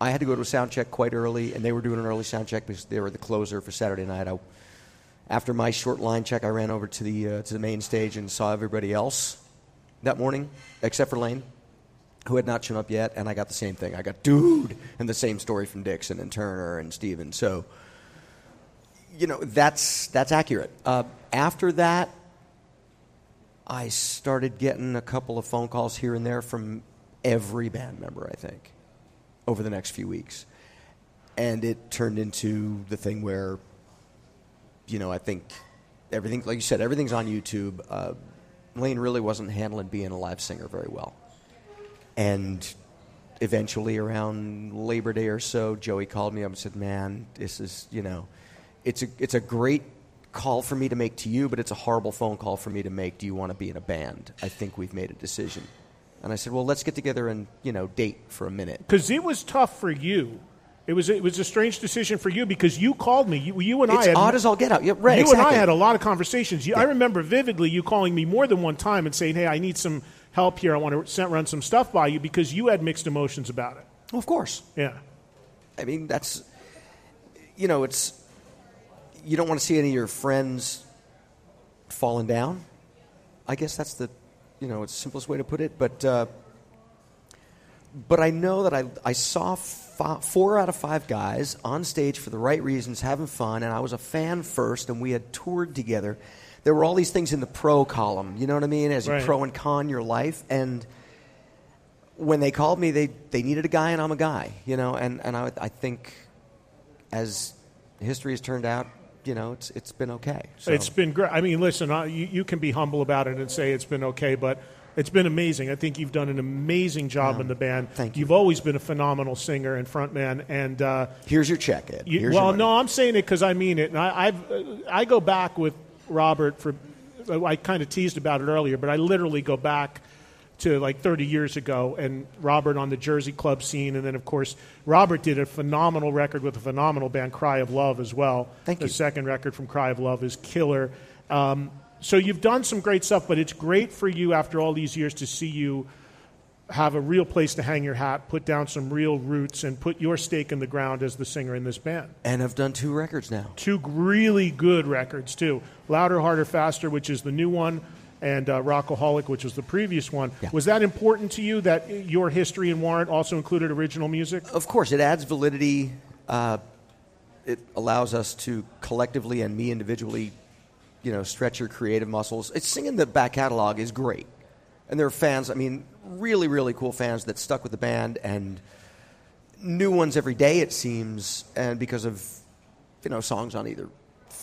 I had to go to a sound check quite early, and they were doing an early sound check because they were the closer for Saturday night. I, after my short line check, I ran over to the uh, to the main stage and saw everybody else that morning, except for Lane, who had not shown up yet. And I got the same thing. I got dude, and the same story from Dixon and Turner and Steven. So you know that's that's accurate. Uh, after that, I started getting a couple of phone calls here and there from every band member. I think over the next few weeks, and it turned into the thing where, you know, I think everything, like you said, everything's on YouTube. Uh, Lane really wasn't handling being a live singer very well, and eventually around Labor Day or so, Joey called me up and said, "Man, this is you know, it's a it's a great call for me to make to you, but it's a horrible phone call for me to make. Do you want to be in a band? I think we've made a decision." And I said, "Well, let's get together and you know date for a minute." Because it was tough for you. It was it was a strange decision for you because you called me. You, you and It's I had odd as all get out. Yeah, right. you and I had a lot of conversations. You, I remember vividly you calling me more than one time and saying, "Hey, I need some help here. I want to run some stuff by you," because you had mixed emotions about it. Well, of course. Yeah, I mean, that's, you know, it's, you don't want to see any of your friends falling down. I guess that's the, you know, it's the simplest way to put it. But, uh, but I know that I, I saw fi- four out of five guys on stage for the right reasons, having fun, and I was a fan first, and we had toured together. There were all these things in the pro column, you know what I mean, as Right. you pro and con your life, and when they called me, they, they needed a guy, and I'm a guy, you know, and, and I, I think as history has turned out, you know, it's, it's been okay. So. it's been great. I mean, listen, I, you, you can be humble about it and say it's been okay, but it's been amazing. I think you've done an amazing job in the band. thank you. You've always been a phenomenal singer and frontman, and. Uh, Here's your check, Ed. You, well, no, I'm saying it because I mean it, and I, I've I go back with Robert for. I kind of teased about it earlier, but I literally go back to like 30 years ago, and Robert on the Jersey club scene, and then of course Robert did a phenomenal record with a phenomenal band, Cry of Love, as well. Thank the you. second record from Cry of Love is killer. Um, so you've done some great stuff, but it's great for you after all these years to see you have a real place to hang your hat, put down some real roots, and put your stake in the ground as the singer in this band. And I've done two records now. Two really good records, too. Louder, Harder, Faster, which is the new one, and uh, Rockaholic, which was the previous one. Yeah. Was that important to you that your history and Warrant also included original music? Of course, it adds validity. Uh, it allows us to collectively and me individually, you know, stretch your creative muscles. It's singing the back catalog is great, and there are fans. I mean, really, really cool fans that stuck with the band and new ones every day. It seems, and because of you know songs on either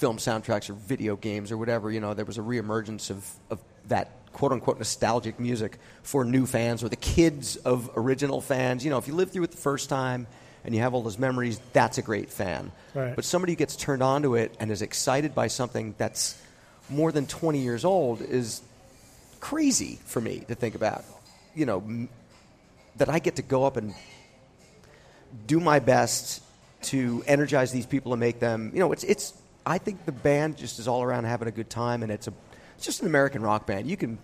film soundtracks or video games or whatever, you know, there was a reemergence of of that quote unquote nostalgic music for new fans or the kids of original fans. You know, if you lived through it the first time, and you have all those memories, that's a great fan. Right. But somebody who gets turned on to it and is excited by something that's more than 20 years old is crazy for me to think about. You know, m- that I get to go up and do my best to energize these people and make them. You know, it's it's. I think the band just is all around having a good time, and it's a it's just an American rock band. You can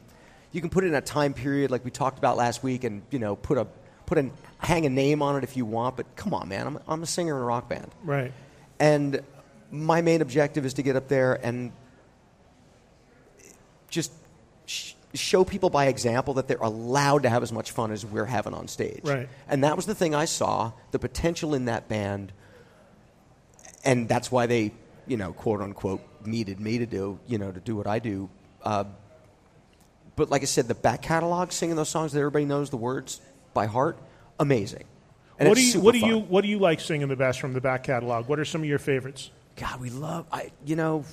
you can put it in a time period like we talked about last week, and you know put a put a hang a name on it if you want. But come on, man, I'm I'm a singer in a rock band, Right. and my main objective is to get up there and just sh- show people by example that they're allowed to have as much fun as we're having on stage. Right. And that was the thing I saw the potential in that band, and that's why they, you know, quote unquote, needed me to do, you know, to do what I do. Uh, but like I said, the back catalog, singing those songs that everybody knows the words by heart, amazing. And what do you what do fun. you what do you like singing the best from the back catalog? What are some of your favorites? God, we love. I you know,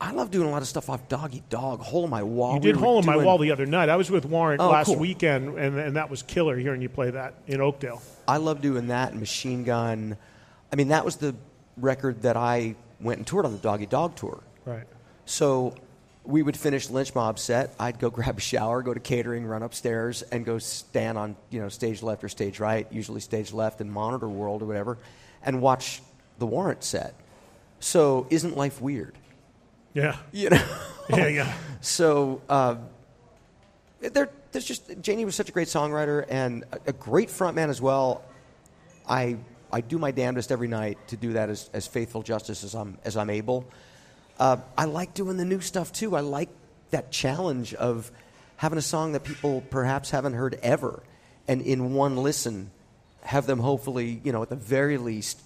I love doing a lot of stuff off Dog Eat Dog, Hole in My Wall. You did were Hole in My Wall the other night. I was with Warrant Oh, last cool. weekend, and, and that was killer hearing you play that in Oakdale. I love doing that. and Machine Gun. I mean, that was the record that I went and toured on the Dog Eat Dog tour. Right. So we would finish Lynch Mob set. I'd go *laughs* grab a shower, go to catering, run upstairs, and go stand on you know stage left or stage right, usually stage left in Monitor World or whatever, and watch the Warrant set. So isn't life weird? Yeah. *laughs* You know. Yeah, yeah. So uh, there, there's just Jani was such a great songwriter and a, a great frontman as well. I I do my damnedest every night to do that as, as faithful justice as I'm as I'm able. Uh, I like doing the new stuff too. I like that challenge of having a song that people perhaps haven't heard ever, and in one listen, have them hopefully, you know, at the very least,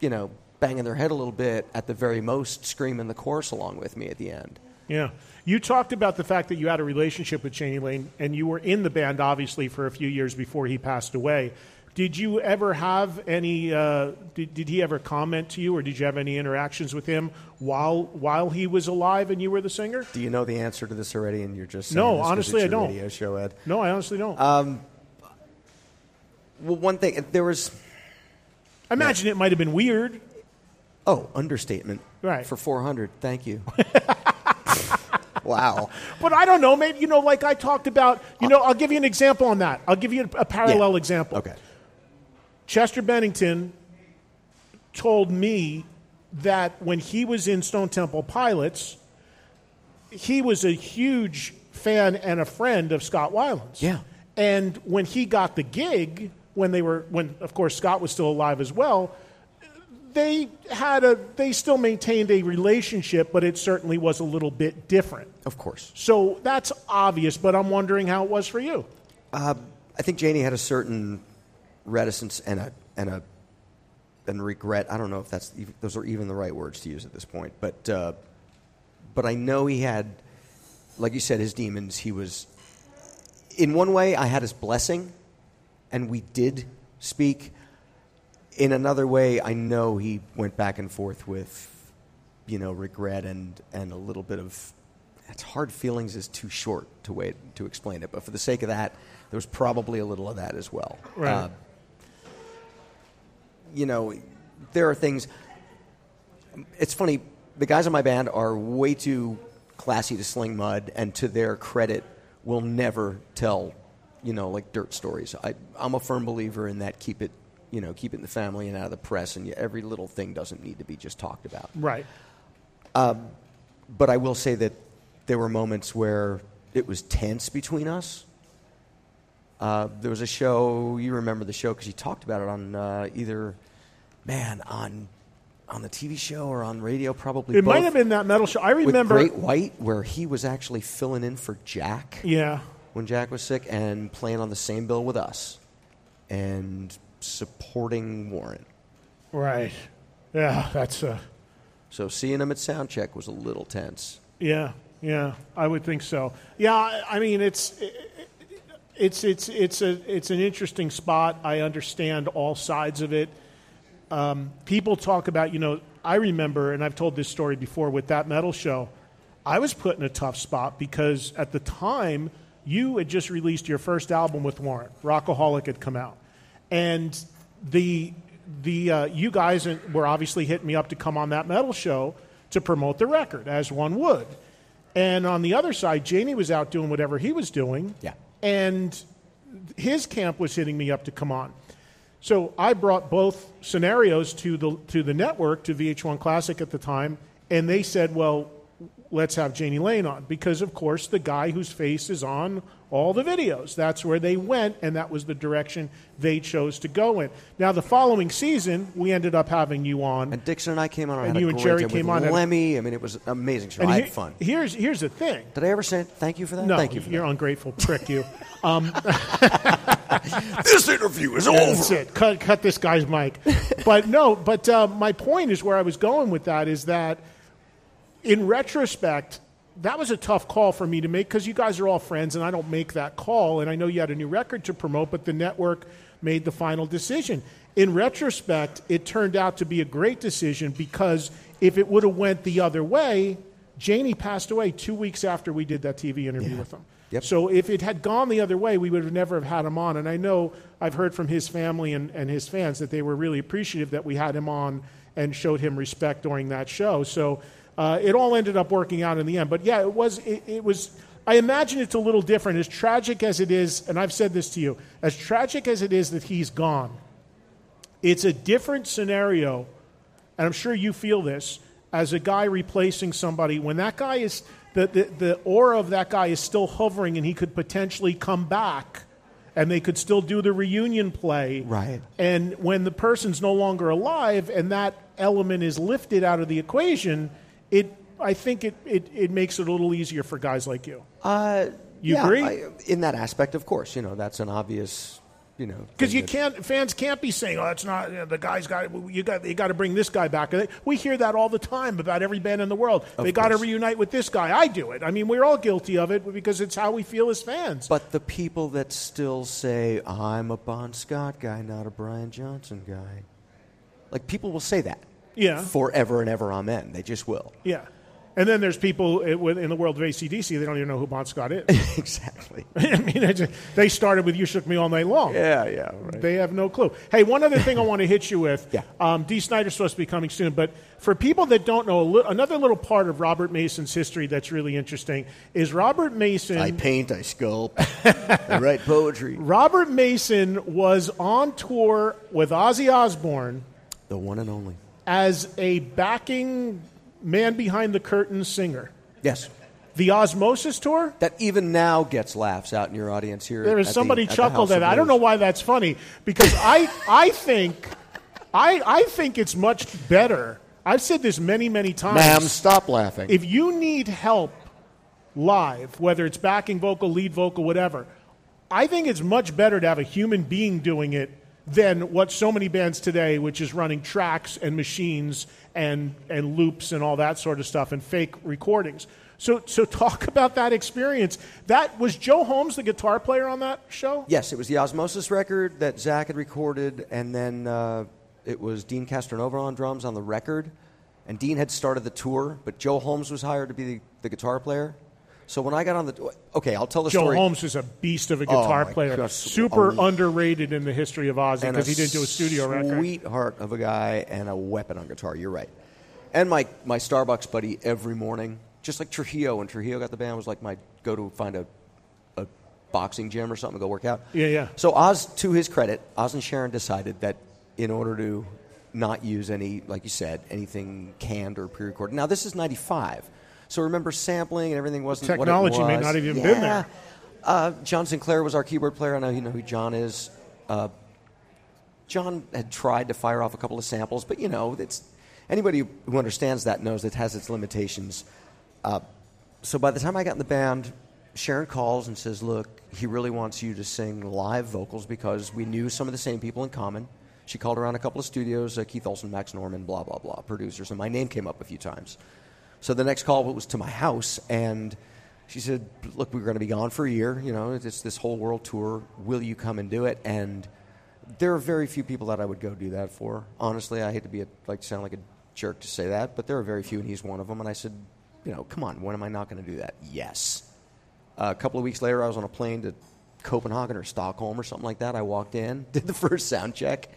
you know, banging their head a little bit. At the very most, screaming the chorus along with me at the end. Yeah. You talked about the fact that you had a relationship with Jani Lane, and you were in the band, obviously, for a few years before he passed away. Did you ever have any? Uh, did, did he ever comment to you, or did you have any interactions with him while while he was alive and you were the singer? Do you know the answer to this already, and you're just No, honestly, I don't. Radio show, Ed. No, I honestly don't. Uh, Well, one thing there was I imagine it might have been weird. oh understatement Right. for 400. Thank you. *laughs* wow. But I don't know. Maybe you know, like I talked about. You know, I'll give you an example on that. I'll give you a, a parallel Yeah. example. Okay. Chester Bennington told me that when he was in Stone Temple Pilots, he was a huge fan and a friend of Scott Weiland's. Yeah. And when he got the gig, when they were, when of course Scott was still alive as well, they had a, they still maintained a relationship, but it certainly was a little bit different. Of course. So that's obvious, but I'm wondering how it was for you. Uh, I think Janie had a certain reticence and a and a and regret. I don't know if that's those are even the right words to use at this point, but uh, but I know he had, like you said, his demons. He was, in one way, I had his blessing, and we did speak. In another way, I know he went back and forth with, you know, regret and and a little bit of. It's hard feelings is too short to wait to explain it, but for the sake of that, there was probably a little of that as well. Right. Uh, you know, there are things. It's funny. The guys in my band are way too classy to sling mud, and to their credit, will never tell, you know, like dirt stories. I, I'm a firm believer in that. Keep it, you know, keep it in the family and out of the press, and every little thing doesn't need to be just talked about. Right. Um, but I will say that there were moments where it was tense between us. Uh, there was a show you remember the show because you talked about it on uh, either, man, on on the TV show or on radio, probably. It both, might have been that metal show. I remember. Great White, where he was actually filling in for Jack Yeah. when Jack was sick and playing on the same bill with us and supporting Warrant. Right. Yeah, that's uh So seeing him at soundcheck was a little tense. yeah, yeah, I would think so. Yeah, I I mean it's it's it's it's a it's an interesting spot. I understand all sides of it. Um, people talk about, you know, I remember, and I've told this story before with that metal show. I was put in a tough spot because at the time you had just released your first album with Warrant. Rockaholic had come out, and the the uh, you guys were obviously hitting me up to come on that metal show to promote the record, as one would. And on the other side, Jani was out doing whatever he was doing. Yeah. And his camp was hitting me up to come on. So I brought both scenarios to the to the network to VH1 Classic at the time, and they said, "Well, let's have Jani Lane on because, of course, the guy whose face is on all the videos. That's where they went, and that was the direction they chose to go in. Now, the following season, we ended up having you on. And Dixon and I came on. I And had you a and great Jerry came with on. Lemmy. I mean, it was amazing show. and I he- had fun. Here's here's the thing. Did I ever say thank you for that? No, thank you for you're that. ungrateful prick. You. *laughs* Um, *laughs* This interview is over. That's it. Cut, cut this guy's mic. But no, but uh, my point is where I was going with that is that in retrospect, that was a tough call for me to make because you guys are all friends and I don't make that call. And I know you had a new record to promote, but the network made the final decision. In retrospect, it turned out to be a great decision because if it would have went the other way, Jani passed away two weeks after we did that TV interview with him. Yep. So if it had gone the other way, we would have never have had him on. And I know I've heard from his family and, and his fans that they were really appreciative that we had him on and showed him respect during that show. So uh, it all ended up working out in the end. But yeah, it was it, it was. I imagine it's a little different. As tragic as it is, and I've said this to you, as tragic as it is that he's gone, it's a different scenario, and I'm sure you feel this as a guy replacing somebody when that guy is the, the, the aura of that guy is still hovering and he could potentially come back and they could still do the reunion play. Right. And when the person's no longer alive and that element is lifted out of the equation, it I think it, it, it makes it a little easier for guys like you. Uh, You yeah, agree? I, in that aspect, of course. You know, that's an obvious. You know, Because you can't, fans can't be saying, "Oh, it's not you know, the guy's got you got you got to bring this guy back." We hear that all the time about every band in the world. they got to reunite with this guy. I do it. I mean, we're all guilty of it because it's how we feel as fans. But the people that still say I'm a Bon Scott guy, not a Brian Johnson guy, like people will say that. Yeah. Forever and ever, amen. They just will. yeah, and then there's people in the world of ACDC. They don't even know who Bon Scott is. *laughs* exactly. *laughs* I mean, just- they started with "You Shook Me All Night Long." Yeah, yeah. Right. They have no clue. Hey, one other thing I want to hit you with. *laughs* Yeah. Um, Dee Snider's supposed to be coming soon, but for people that don't know, li- another little part of Robert Mason's history that's really interesting is Robert Mason. I paint, I sculpt, I write poetry. Robert Mason was on tour with Ozzy Osbourne The one and only. As a backing man behind the curtain singer. Yes. The Ozzmosis tour. That even now gets laughs out in your audience here. There is at somebody the chuckled House at. it. I don't know why that's funny because I I think I I think it's much better. I've said this many many times. Ma'am, stop laughing. If you need help live, whether it's backing vocal, lead vocal, whatever, I think it's much better to have a human being doing it than what so many bands today, which is running tracks and machines and, and loops and all that sort of stuff and fake recordings. So, so talk *laughs* about that experience. That was Joe Holmes, the guitar player on that show. Yes, it was the Ozzmosis record that Zakk had recorded, and then uh, it was Dean Castronova on drums on the record. And Dean had started the tour, but Joe Holmes was hired to be the, the guitar player. So when I got on the okay, I'll tell the Joe story. Joe Holmes is a beast of a Oh, guitar my player, super underrated in the history of Ozzy because he didn't do a studio record. Sweetheart of a guy and a weapon on guitar. You're right. And my my Starbucks buddy every morning, just like Trujillo when Trujillo got the band, was like my go to find a a boxing gym or something to go work out. Yeah, yeah. So Oz, to his credit, Oz and Sharon decided that in order to not use any, like you said, anything canned or pre-recorded. Now this is '95, so remember sampling and everything wasn't what it Technology may not have even Yeah. been there. Uh, John Sinclair was our keyboard player. I know you know who John is. Uh, John had tried to fire off a couple of samples, but you know, it's anybody who understands that knows it has its limitations. Uh, so by the time I got in the band, Sharon calls and says, "Look, he really wants you to sing live vocals because we knew some of the same people in common." She called around a couple of studios, uh, Keith Olsen, Max Norman, blah blah blah, producers, and my name came up a few times. So the next call was to my house, and she said, "Look, we're going to be gone for a year. You know, it's this whole world tour. Will you come and do it?" And there are very few people that I would go do that for. Honestly, I hate to be a, like sound like a jerk to say that, but there are very few, and he's one of them. And I said, "You know, come on, when am I not going to do that?" Yes. a couple of weeks later, I was on a plane to Copenhagen or Stockholm or something like that. I walked in, *laughs* did the first sound check.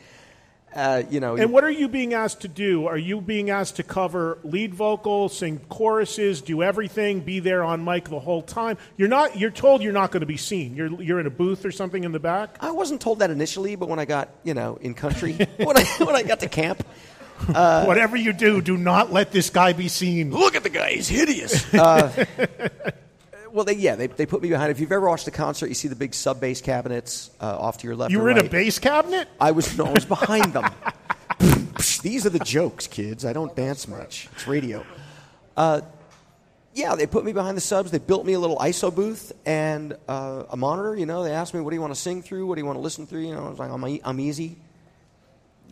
Uh, you know, And what are you being asked to do? Are you being asked to cover lead vocal, sing choruses, do everything, be there on mic the whole time? You're not. You're told you're not going to be seen. You're you're in a booth or something in the back. I wasn't told that initially, but when I got, you know, in country, *laughs* when I when I got to camp, Uh, Whatever you do, do not let this guy be seen. look at the guy, he's hideous. Uh, *laughs* well, they, yeah, they, they put me behind. If you've ever watched a concert, you see the big sub bass cabinets uh, off to your left. You were in a bass cabinet? I was no, I was behind them. *laughs* *laughs* These are the jokes, kids. I don't dance much. It's radio. Uh, yeah, they put me behind the subs. They built me a little ISO booth and uh, a monitor. You know, they asked me, "What do you want to sing through? What do you want to listen through?" You know, I was like, "I'm, e- I'm easy."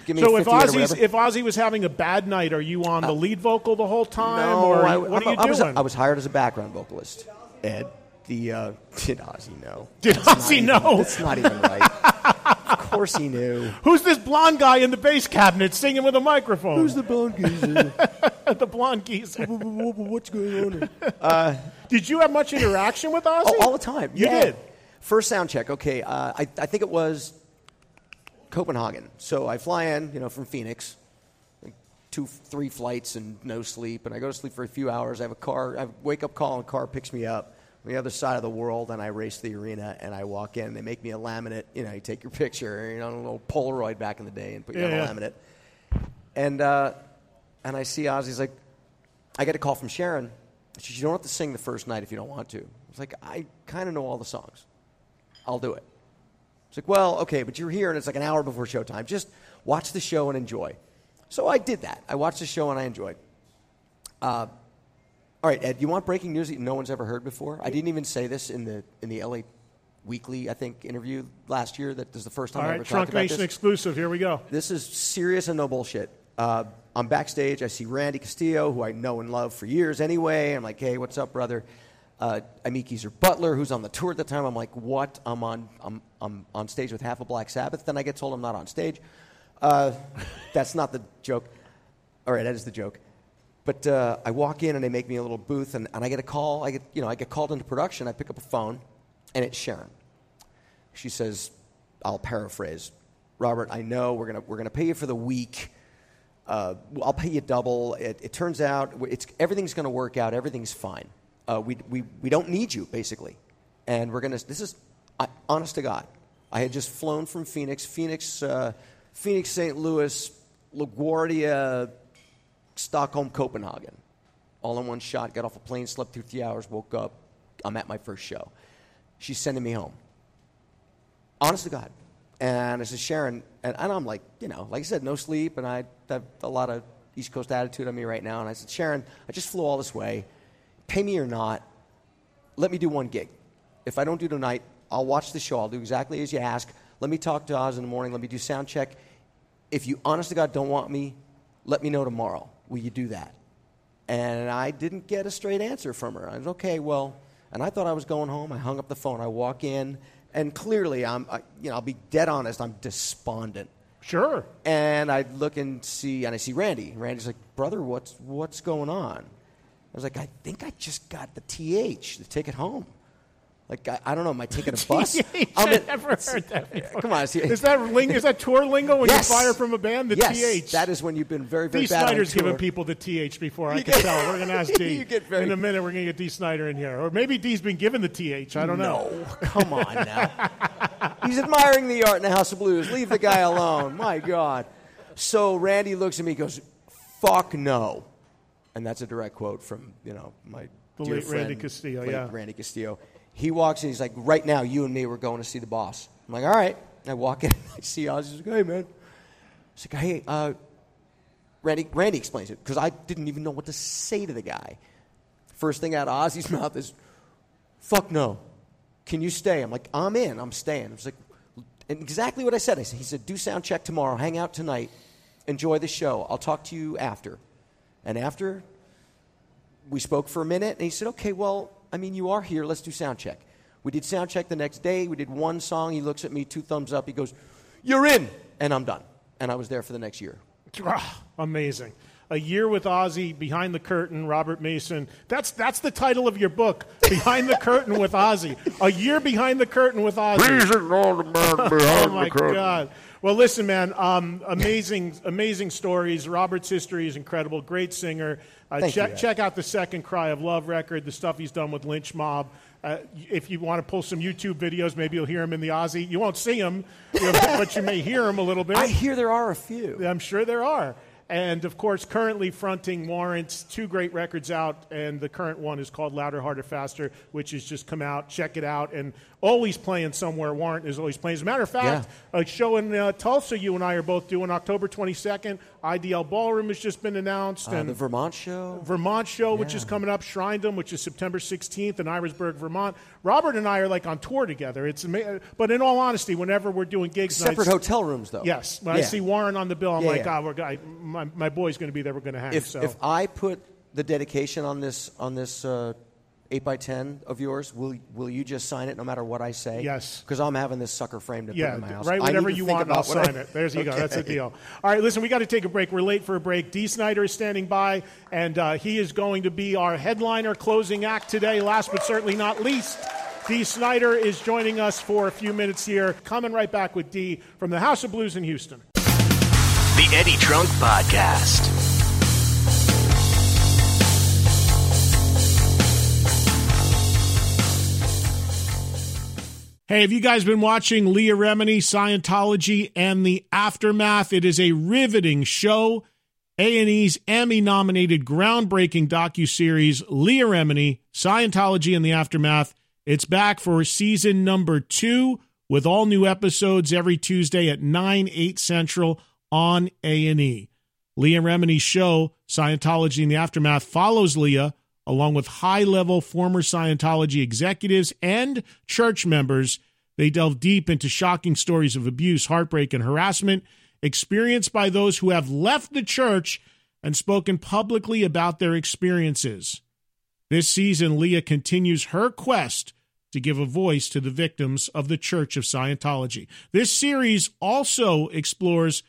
Give me So 50 if Ozzy's if Ozzy was having a bad night, are you on the lead vocal the whole time, no, or I, what I'm- are you I was, doing? I was hired as a background vocalist. Ed, the uh, did Ozzy know? Did That's not Ozzy even- know? That's not even right. *laughs* of course he knew. Who's this blonde guy in the bass cabinet singing with a microphone? Who's the blonde geezer? *laughs* the blonde geezer? What's going on? *laughs* Did you have much interaction with Ozzy? Oh, all the time. You Yeah. did. First sound check. Okay, uh, I, I think it was Copenhagen. So I fly in, you know, from Phoenix, two, three flights and no sleep, and I go to sleep for a few hours. I have a car, I wake up call, and a car picks me up on the other side of the world, and I race the arena, and I walk in. They make me a laminate. You know, you take your picture, you know, a little Polaroid back in the day, and put you Yeah, on a yeah. laminate. And uh, and I see Ozzy's like, I get a call from Sharon. She says, You don't have to sing the first night if you don't want to. I was like, I kind of know all the songs. I'll do it. It's like, well, okay, but you're here and it's like an hour before showtime. Just watch the show and enjoy. So I did that. I watched the show and I enjoyed. Uh, all right, Ed, you want breaking news that no one's ever heard before? I didn't even say this in the in the LA Weekly, I think, interview last year. That this is the first time All I right, ever Trunk talked about Nation this. exclusive. Here we go. This is serious and no bullshit. Uh, I'm backstage. I see Randy Castillo, who I know and love for years anyway. I'm like, hey, what's up, brother? Uh, I meet Geezer Butler, who's on the tour at the time. I'm like, what? I'm on, I'm, I'm on stage with half a Black Sabbath. Then I get told I'm not on stage. Uh, that's not the joke. All right, that is the joke. But uh, I walk in and they make me a little booth, and, and I get a call. I get, you know, I get called into production. I pick up a phone, and it's Sharon. She says, I'll paraphrase, Robert, I know we're going we're gonna pay you for the week. Uh, I'll pay you double. It, it turns out it's, everything's going to work out. Everything's fine. Uh, we, we, we don't need you, basically. And we're going to, this is I, honest to God. I had just flown from Phoenix, Phoenix, uh, Phoenix, St. Louis, LaGuardia, Stockholm, Copenhagen. All in one shot. Got off a plane, slept through three hours, woke up. I'm at my first show. She's sending me home honest to God. And I said, Sharon, and, and I'm like, you know, like I said, no sleep, and I have a lot of East Coast attitude on me right now. And I said, Sharon, I just flew all this way. Pay me or not, let me do one gig. If I don't do tonight, I'll watch the show. I'll do exactly as you ask. Let me talk to Oz in the morning. Let me do sound check. If you, honest to God, don't want me, let me know tomorrow. Will you do that? And I didn't get a straight answer from her. I was okay. Well, and I thought I was going home. I hung up the phone. I walk in, and clearly, I'm, I, you know, I'll be dead honest. I'm despondent. Sure. And I look and see, and I see Randy. Randy's like, "Brother, what's what's going on?" I was like, "I think I just got the TH, the ticket home." Like I, I don't know, am I taking a *laughs* bus? I'm I've *laughs* never heard that *laughs* before. Come on, is, Is that ling- is that tour lingo when Yes. you fire from a band? The TH? yes, TH. that is when you've been very very D. bad on Snider's given people the TH before. I You can get- tell. We're going to ask D. Very- In a minute, we're going to get Dee Snider in here. Or maybe Dee's been given the TH. I don't know. Come on now. He's admiring the art in the House of Blues. Leave the guy alone. My God. So Randy looks at me goes, fuck no. And that's a direct quote from, you know, my The dear late Randy Castillo, late yeah. Randy Castillo. He walks in, he's like, right now, you and me, we're going to see the boss. I'm like, all right. I walk in, *laughs* I see Ozzy. He's like, hey, man. He's like, hey, uh, Randy, Randy explains it because I didn't even know what to say to the guy. First thing out of Ozzy's *laughs* mouth is, fuck no. Can you stay? I'm like, I'm in. I'm staying. I was like, and exactly what I said. I said, he said, do sound check tomorrow. Hang out tonight. Enjoy the show. I'll talk to you after. And after, we spoke for a minute, and he said, okay, well, I mean, you are here. Let's do sound check. We did sound check the next day. We did one song. He looks at me, two thumbs up. He goes, you're in. And I'm done. And I was there for the next year. *laughs* Ah, Amazing. A Year with Ozzy, Behind the Curtain, Robert Mason. That's that's the title of your book, Behind the Curtain with Ozzy. A Year Behind the Curtain with Ozzy. *laughs* oh my God. Well, listen, man. Um, amazing, amazing stories. Robert's history is incredible. Great singer. Uh, Thank you, check, check out the second Cry of Love record. The stuff he's done with Lynch Mob. Uh, if you want to pull some YouTube videos, maybe you'll hear him in the Ozzy. You won't see him, you know, *laughs* but you may hear him a little bit. I hear there are a few. I'm sure there are. And of course, currently fronting Warrants, two great records out, and the current one is called Louder, Harder, Faster, which has just come out. Check it out. And always playing somewhere. Warrant is always playing. As a matter of fact, a show in uh, Tulsa you and I are both doing October 22nd. IDL Ballroom has just been announced. Uh, and the Vermont show. Vermont show, which is coming up, Shrindom, which is September 16th in Irasburg, Vermont. Robert and I are like on tour together. It's ama- but in all honesty, whenever we're doing gigs, Separate nights- hotel rooms, though. Yes, when I see Warrant on the bill, I'm Yeah, like, yeah. ah, we're guy, my, my boy's going to be there. We're going to hang. If, so if I put the dedication on this on this uh, eight by ten of yours, will will you just sign it no matter what I say? Yes. Because I'm having this sucker framed to put yeah, in my house. right. I Whatever you want, I'll about what I- sign it. There's you go. That's the deal. All right, listen, we got to take a break. We're late for a break. Dee Snider is standing by, and uh, he is going to be our headliner closing act today. Last but certainly not least. Dee Snider is joining us for a few minutes here. Coming right back with Dee from the House of Blues in Houston. The Eddie Trunk Podcast. Hey, have you guys been watching Leah Remini, Scientology, and the Aftermath? It is a riveting show. A&E's Emmy-nominated groundbreaking docuseries Leah Remini, Scientology, and the Aftermath. It's back for season number two with all new episodes every Tuesday at 9, 8 Central on A&E. Leah Remini's show, Scientology and the Aftermath, follows Leah along with high level former Scientology executives and church members. They delve deep into shocking stories of abuse, heartbreak, and harassment experienced by those who have left the church and spoken publicly about their experiences. This season, Leah continues her quest to give a voice to the victims of the Church of Scientology. This series also explores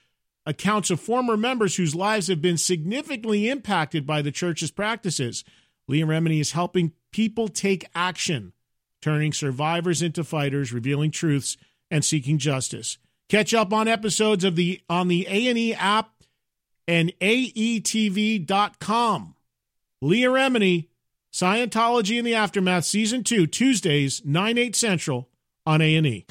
accounts of former members whose lives have been significantly impacted by the church's practices. Leah Remini is helping people take action, turning survivors into fighters, revealing truths, and seeking justice. Catch up on episodes of the on the A&E app and aetv.com. Leah Remini, Scientology in the Aftermath, Season 2, Tuesdays, 9, 8 Central on A&E.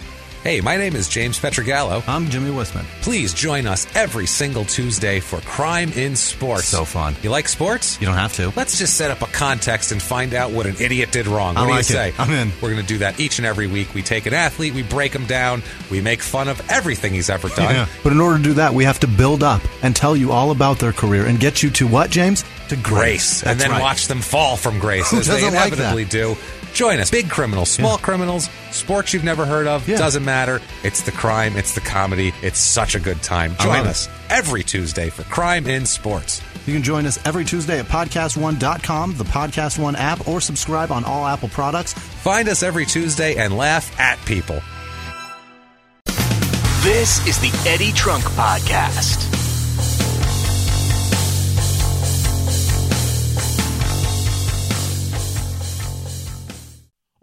Hey, my name is James Pietragallo. I'm Jimmie Whisman. Please join us every single Tuesday for Crime in Sports. So fun. You like sports? You don't have to. Let's just set up a context and find out what an idiot did wrong. I What like do you it. say? I'm in. We're going to do that each and every week. We take an athlete, we break him down, we make fun of everything he's ever done. Yeah. But in order to do that, we have to build up and tell you all about their career and get you to what, James? To Grace, and then right. watch them fall from grace Who as they doesn't like inevitably do. Join us. Big criminals, small Yeah. criminals, sports you've never heard of. Yeah. Doesn't matter. It's the crime, it's the comedy. It's such a good time. Join love it. us every Tuesday for Crime in Sports. You can join us every Tuesday at podcast1.com, the Podcast One app, or subscribe on all Apple products. Find us every Tuesday and laugh at people. This is the Eddie Trunk Podcast.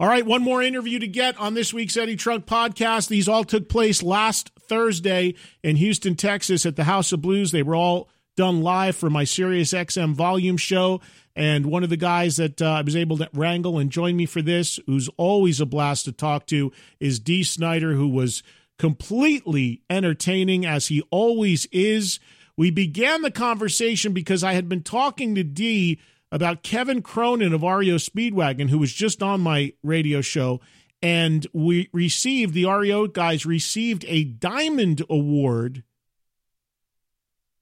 All right, one more interview to get on this week's Eddie Trunk podcast. These all took place last Thursday in Houston, Texas at the House of Blues. They were all done live for my Sirius XM volume show. And one of the guys that uh, I was able to wrangle and join me for this, who's always a blast to talk to, is Dee Snider, who was completely entertaining as he always is. We began the conversation because I had been talking to Dee about Kevin Cronin of REO Speedwagon, who was just on my radio show. And we received, the REO guys received a Diamond Award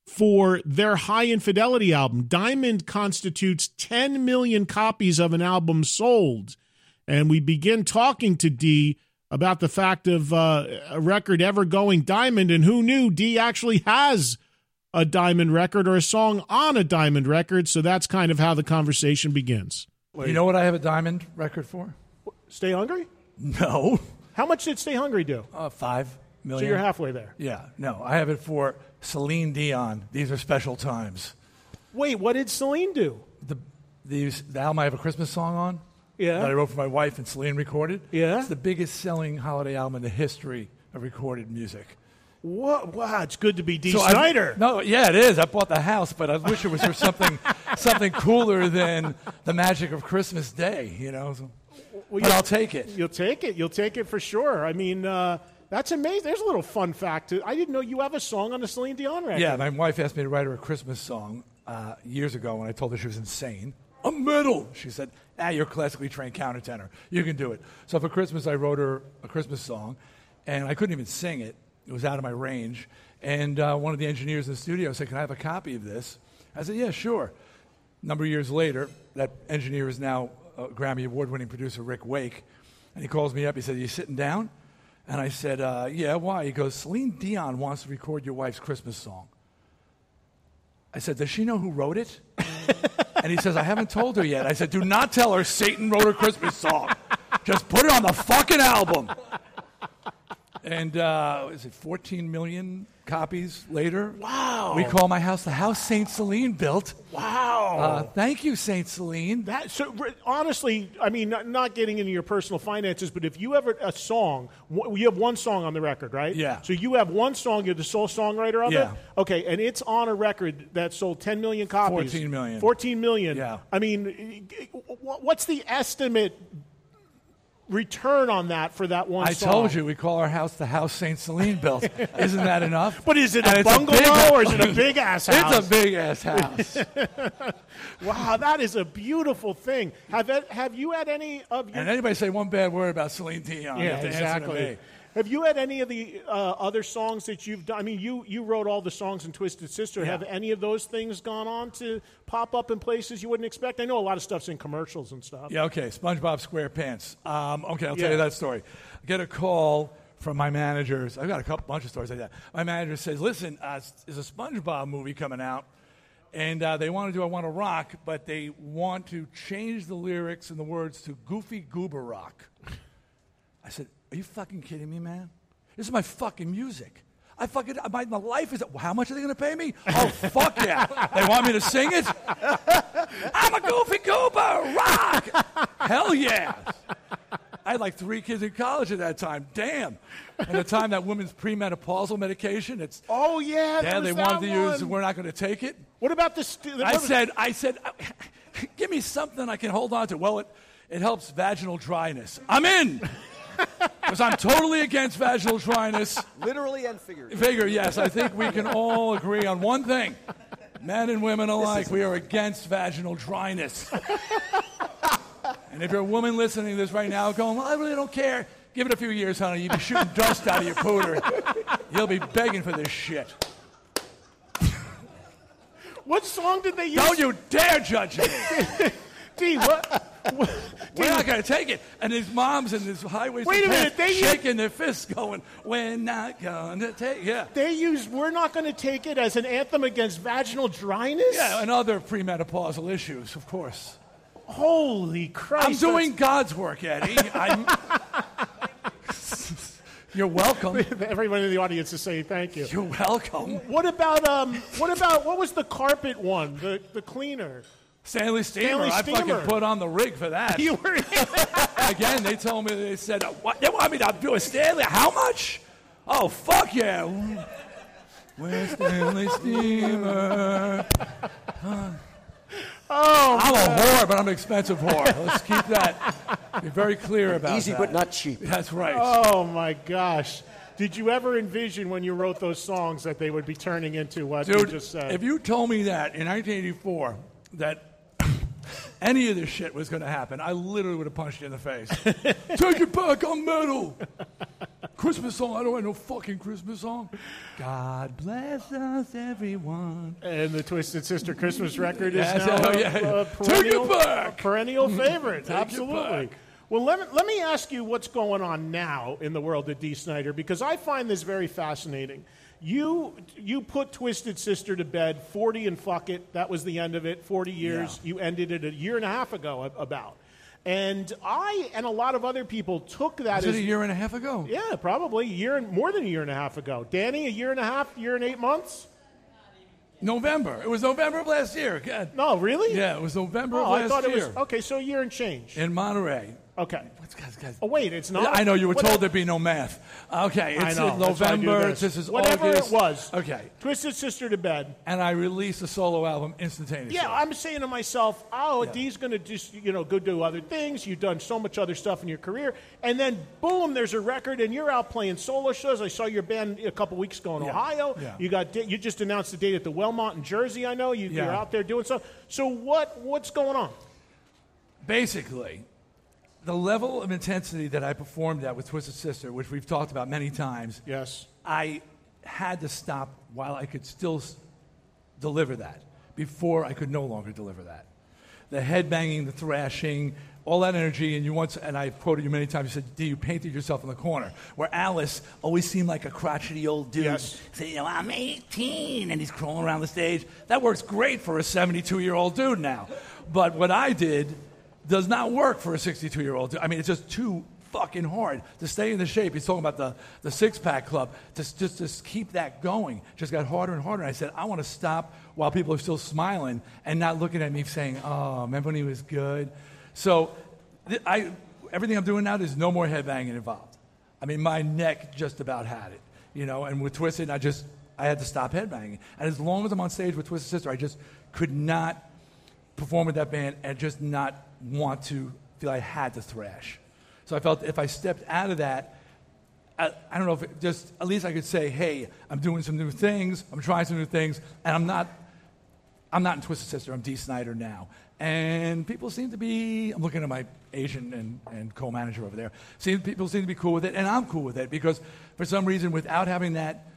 for their Hi Infidelity album. Diamond constitutes 10 million copies of an album sold. And we begin talking to Dee about the fact of uh, a record ever going diamond. And who knew Dee actually has a diamond record or a song on a diamond record. So that's kind of how the conversation begins. You know what I have a diamond record for? Stay Hungry? No. How much did Stay Hungry do? Uh, five So you're halfway there. Yeah, no. I have it for Celine Dion. These are special times. Wait, what did Celine do? The, the, the album I have a Christmas song on Yeah. that I wrote for my wife and Celine recorded. Yeah. It's the biggest selling holiday album in the history of recorded music. What? Wow, it's good to be Dee. So I- Snider. no, yeah, it is. I bought the house, but I wish it was for something *laughs* something cooler than the magic of Christmas Day, you know. So, Well, but I'll take it. You'll take it. You'll take it for sure. I mean, uh, that's amazing. There's a little fun fact. I didn't know you have a song on the Celine Dion record. Yeah, my wife asked me to write her a Christmas song uh, years ago when I told her she was insane. A medal. She said, "Ah, you're a classically trained countertenor. You can do it." So for Christmas, I wrote her a Christmas song, and I couldn't even sing it. It was out of my range. And uh, one of the engineers in the studio said, "Can I have a copy of this?" I said, "Yeah, sure." A number of years later, that engineer is now a Grammy Award-winning producer, Rick Wake, and he calls me up. He said, "You sitting down?" And I said, uh, "Yeah, why?" He goes, "Celine Dion wants to record your wife's Christmas song." I said, Does she know who wrote it? *laughs* and he says, I haven't told her yet. I said, Do not tell her Satan wrote her Christmas song. Just put it on the fucking album. And uh, is it 14 million copies later? Wow. We call my house the house Saint Celine built. Wow. Uh, thank you, Saint Celine. That so honestly, I mean, not, not getting into your personal finances, but if you ever a song, you have one song on the record, right? Yeah. So you have one song, you're the sole songwriter of Yeah. it. Okay, and it's on a record that sold 10 million copies. 14 million. 14 million. Yeah. I mean, what's the estimate return on that for that one I song? told you we call our house the house Saint Celine built. *laughs* Isn't that enough? But is it And a bungalow big- or is it a big *laughs* ass house? It's a big ass house. *laughs* wow, that is a beautiful thing. Have it, have you had any of your and anybody say one bad word about Celine Dion? Yeah, exactly. Have you had any of the uh, other songs that you've done? I mean, you, you wrote all the songs in Twisted Sister. Have any of those things gone on to pop up in places you wouldn't expect? I know a lot of stuff's in commercials and stuff. Yeah, okay. SpongeBob SquarePants. Um, okay, I'll Yeah. tell you that story. I get a call from my managers. I've got a couple bunch of stories like that. My manager says, "Listen, uh, there's a SpongeBob movie coming out, and uh, they want to do I Want to Rock, but they want to change the lyrics and the words to Goofy Goober Rock." I said, "Are you fucking kidding me, man? This is my fucking music." I fucking my, my life is. How much are they going to pay me? Oh fuck yeah! They want me to sing it. I'm a goofy goober rock. Hell yeah! I had like three kids in college at that time. Damn. At the time that women's premenopausal medication, it's Oh yeah, yeah, they wanted to use. one. We're not going to take it. What about the? St- I said, I said, uh, *laughs* give me something I can hold on to. Well, it it helps vaginal dryness. I'm in. *laughs* Because I'm totally against vaginal dryness. Literally and figuratively. Figure, yes, I think we can all agree on one thing. Men and women alike, we are against vaginal dryness. and if you're a woman listening to this right now going, well, I really don't care, give it a few years, honey. You'll be shooting dust out of your pooter. You'll be begging for this shit. what song did they use? Don't you dare judge me. *laughs* Dee, what? *laughs* We're not going to take it. And these moms in this highways Wait a minute, they shaking their fists going, we're not going to take Yeah. They use "We're not going to take it" as an anthem against vaginal dryness. Yeah, and other premenopausal issues, of course. Holy Christ! I'm doing God's work, Eddie. I'm, *laughs* you're welcome. *laughs* Everyone in the audience is saying thank you. You're welcome. What about um? What about what was the carpet one? The the cleaner. Stanley Steamer. Stanley I Steamer. fucking put on the rig for that. *laughs* You were *laughs* Again, they told me, they said, uh, what, they want me to do a Stanley? How much? Oh, fuck yeah. Where's Stanley Steamer? *laughs* Oh, I'm a whore, but I'm an expensive whore. Let's keep that. Be very clear about Easy that. but not cheap. That's right. Oh my gosh! Did you ever envision when you wrote those songs that they would be turning into what you just said? if you told me that in 1984, that any of this shit was going to happen, I literally would have punched you in the face. *laughs* Take it back, I'm metal. Christmas song. I don't want no fucking Christmas song. God bless us, everyone. and the Twisted Sister Christmas record is Yes, now oh, a- yeah. a, Take it perennial, back. a perennial favorite. Take it Absolutely. back. Well, let me, let me ask you what's going on now in the world of Dee Snider because I find this very fascinating. You you put Twisted Sister to bed, forty and fuck it. That was the end of it. Forty years. You ended it a year and a half ago. About. And I and a lot of other people took that Was as it a year and a half ago? yeah, probably a year and more than a year and a half ago. Danny, a year and a half, year and eight months. November. It was November of last year. God. No, really? Yeah, it was November Oh, of last year. Oh, I thought it year was okay. So a year and change. in Monterey. Okay. What's, Guys, guys. Oh wait, it's not. I know you were What- told there'd be no math. Okay, I it's know. in that's why I do November. this. This is whatever August. it was. Okay, Twisted Sister to bed. and I released a solo album instantaneously. Yeah, I'm saying to myself, oh, Dee's going to just, you know, go do other things. You've done so much other stuff in your career. And then, boom, there's a record, and you're out playing solo shows. I saw your band a couple weeks ago in Yeah. Ohio. Yeah. You got you just announced the date at the Wellmont in Jersey, I know. You, You're out there doing stuff. So what what's going on? basically, the level of intensity that I performed at with Twisted Sister, which we've talked about many times, Yes. I had to stop while I could still s- deliver that before I could no longer deliver that. The headbanging, the thrashing, all that energy, and you once, and I've quoted you many times, you said, Dee, you painted yourself in the corner. Where Alice always seemed like a crotchety old dude. Yes. Saying, you know, I'm 18, and he's crawling around the stage. That works great for a 72 year old dude now. But what I did does not work for a 62 year old. I mean, it's just too fucking hard to stay in the shape. He's talking about the, the six pack club. To just, just keep that going just got harder and harder. I said, I want to stop while people are still smiling and not looking at me saying, oh, remember when he was good? So th- I, everything I'm doing now, there's no more headbanging involved. I mean, my neck just about had it, you know, and with Twisted, I just, I had to stop headbanging. And as long as I'm on stage with Twisted Sister, I just could not perform with that band and just not want to feel I had to thrash. So I felt if I stepped out of that, I, I don't know if it just at least I could say, hey, I'm doing some new things, I'm trying some new things, and I'm not, I'm not in Twisted Sister. I'm Dee Snider now, and people seem to be. I'm looking at my Asian and, and co-manager over there. See, people seem to be cool with it, and I'm cool with it because for some reason, without having that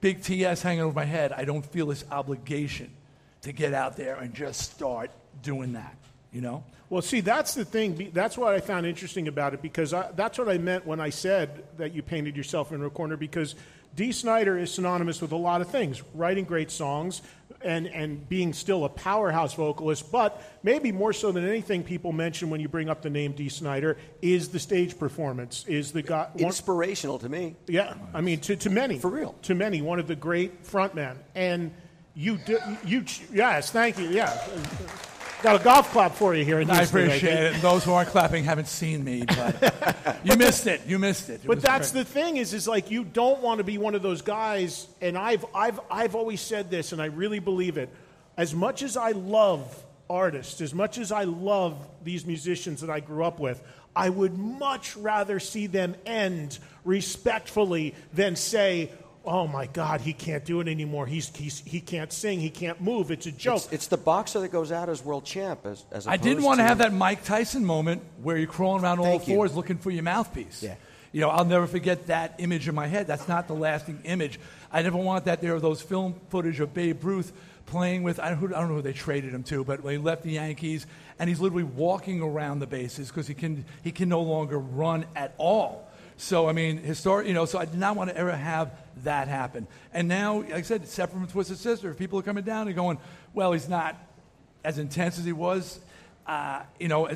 big TS hanging over my head, I don't feel this obligation to get out there and just start doing that. You know? Well, see, that's the thing. That's what I found interesting about it because I, that's what I meant when I said that you painted yourself in a corner because Dee Snider is synonymous with a lot of things writing great songs and, and being still a powerhouse vocalist, but maybe more so than anything people mention when you bring up the name Dee Snider is the stage performance, is the guy. one- Inspirational to me. yeah, I mean, to, to many. For real. To many, one of the great frontmen. And you, do, you, yes, thank you, yeah. Got a golf clap for you here. In I Houston, appreciate think. it. Those who aren't clapping haven't seen me, but *laughs* you missed it. You missed it. It But that's the thing is, is like you don't want to be one of those guys. And I've, I've, I've always said this, and I really believe it. As much as I love artists, as much as I love these musicians that I grew up with, I would much rather see them end respectfully than say, "Oh my God, he can't do it anymore. He's, he's he can't sing. He can't move. It's a joke." It's, it's the boxer that goes out as world champ. As, as I didn't want to to have that Mike Tyson moment where you're crawling around all Thank you. fours looking for your mouthpiece. Yeah. You know, I'll never forget that image in my head. That's not the lasting image. I never want that. There are those film footage of Babe Ruth playing with, I don't, who- I don't know who they traded him to, but when he left the Yankees, and he's literally walking around the bases because he can, he can no longer run at all. So, I mean, historic, you know, so I did not want to ever have that happened. And now, like I said, separate from Twisted Sister, if people are coming down and going, well, he's not as intense as he was, uh, you know,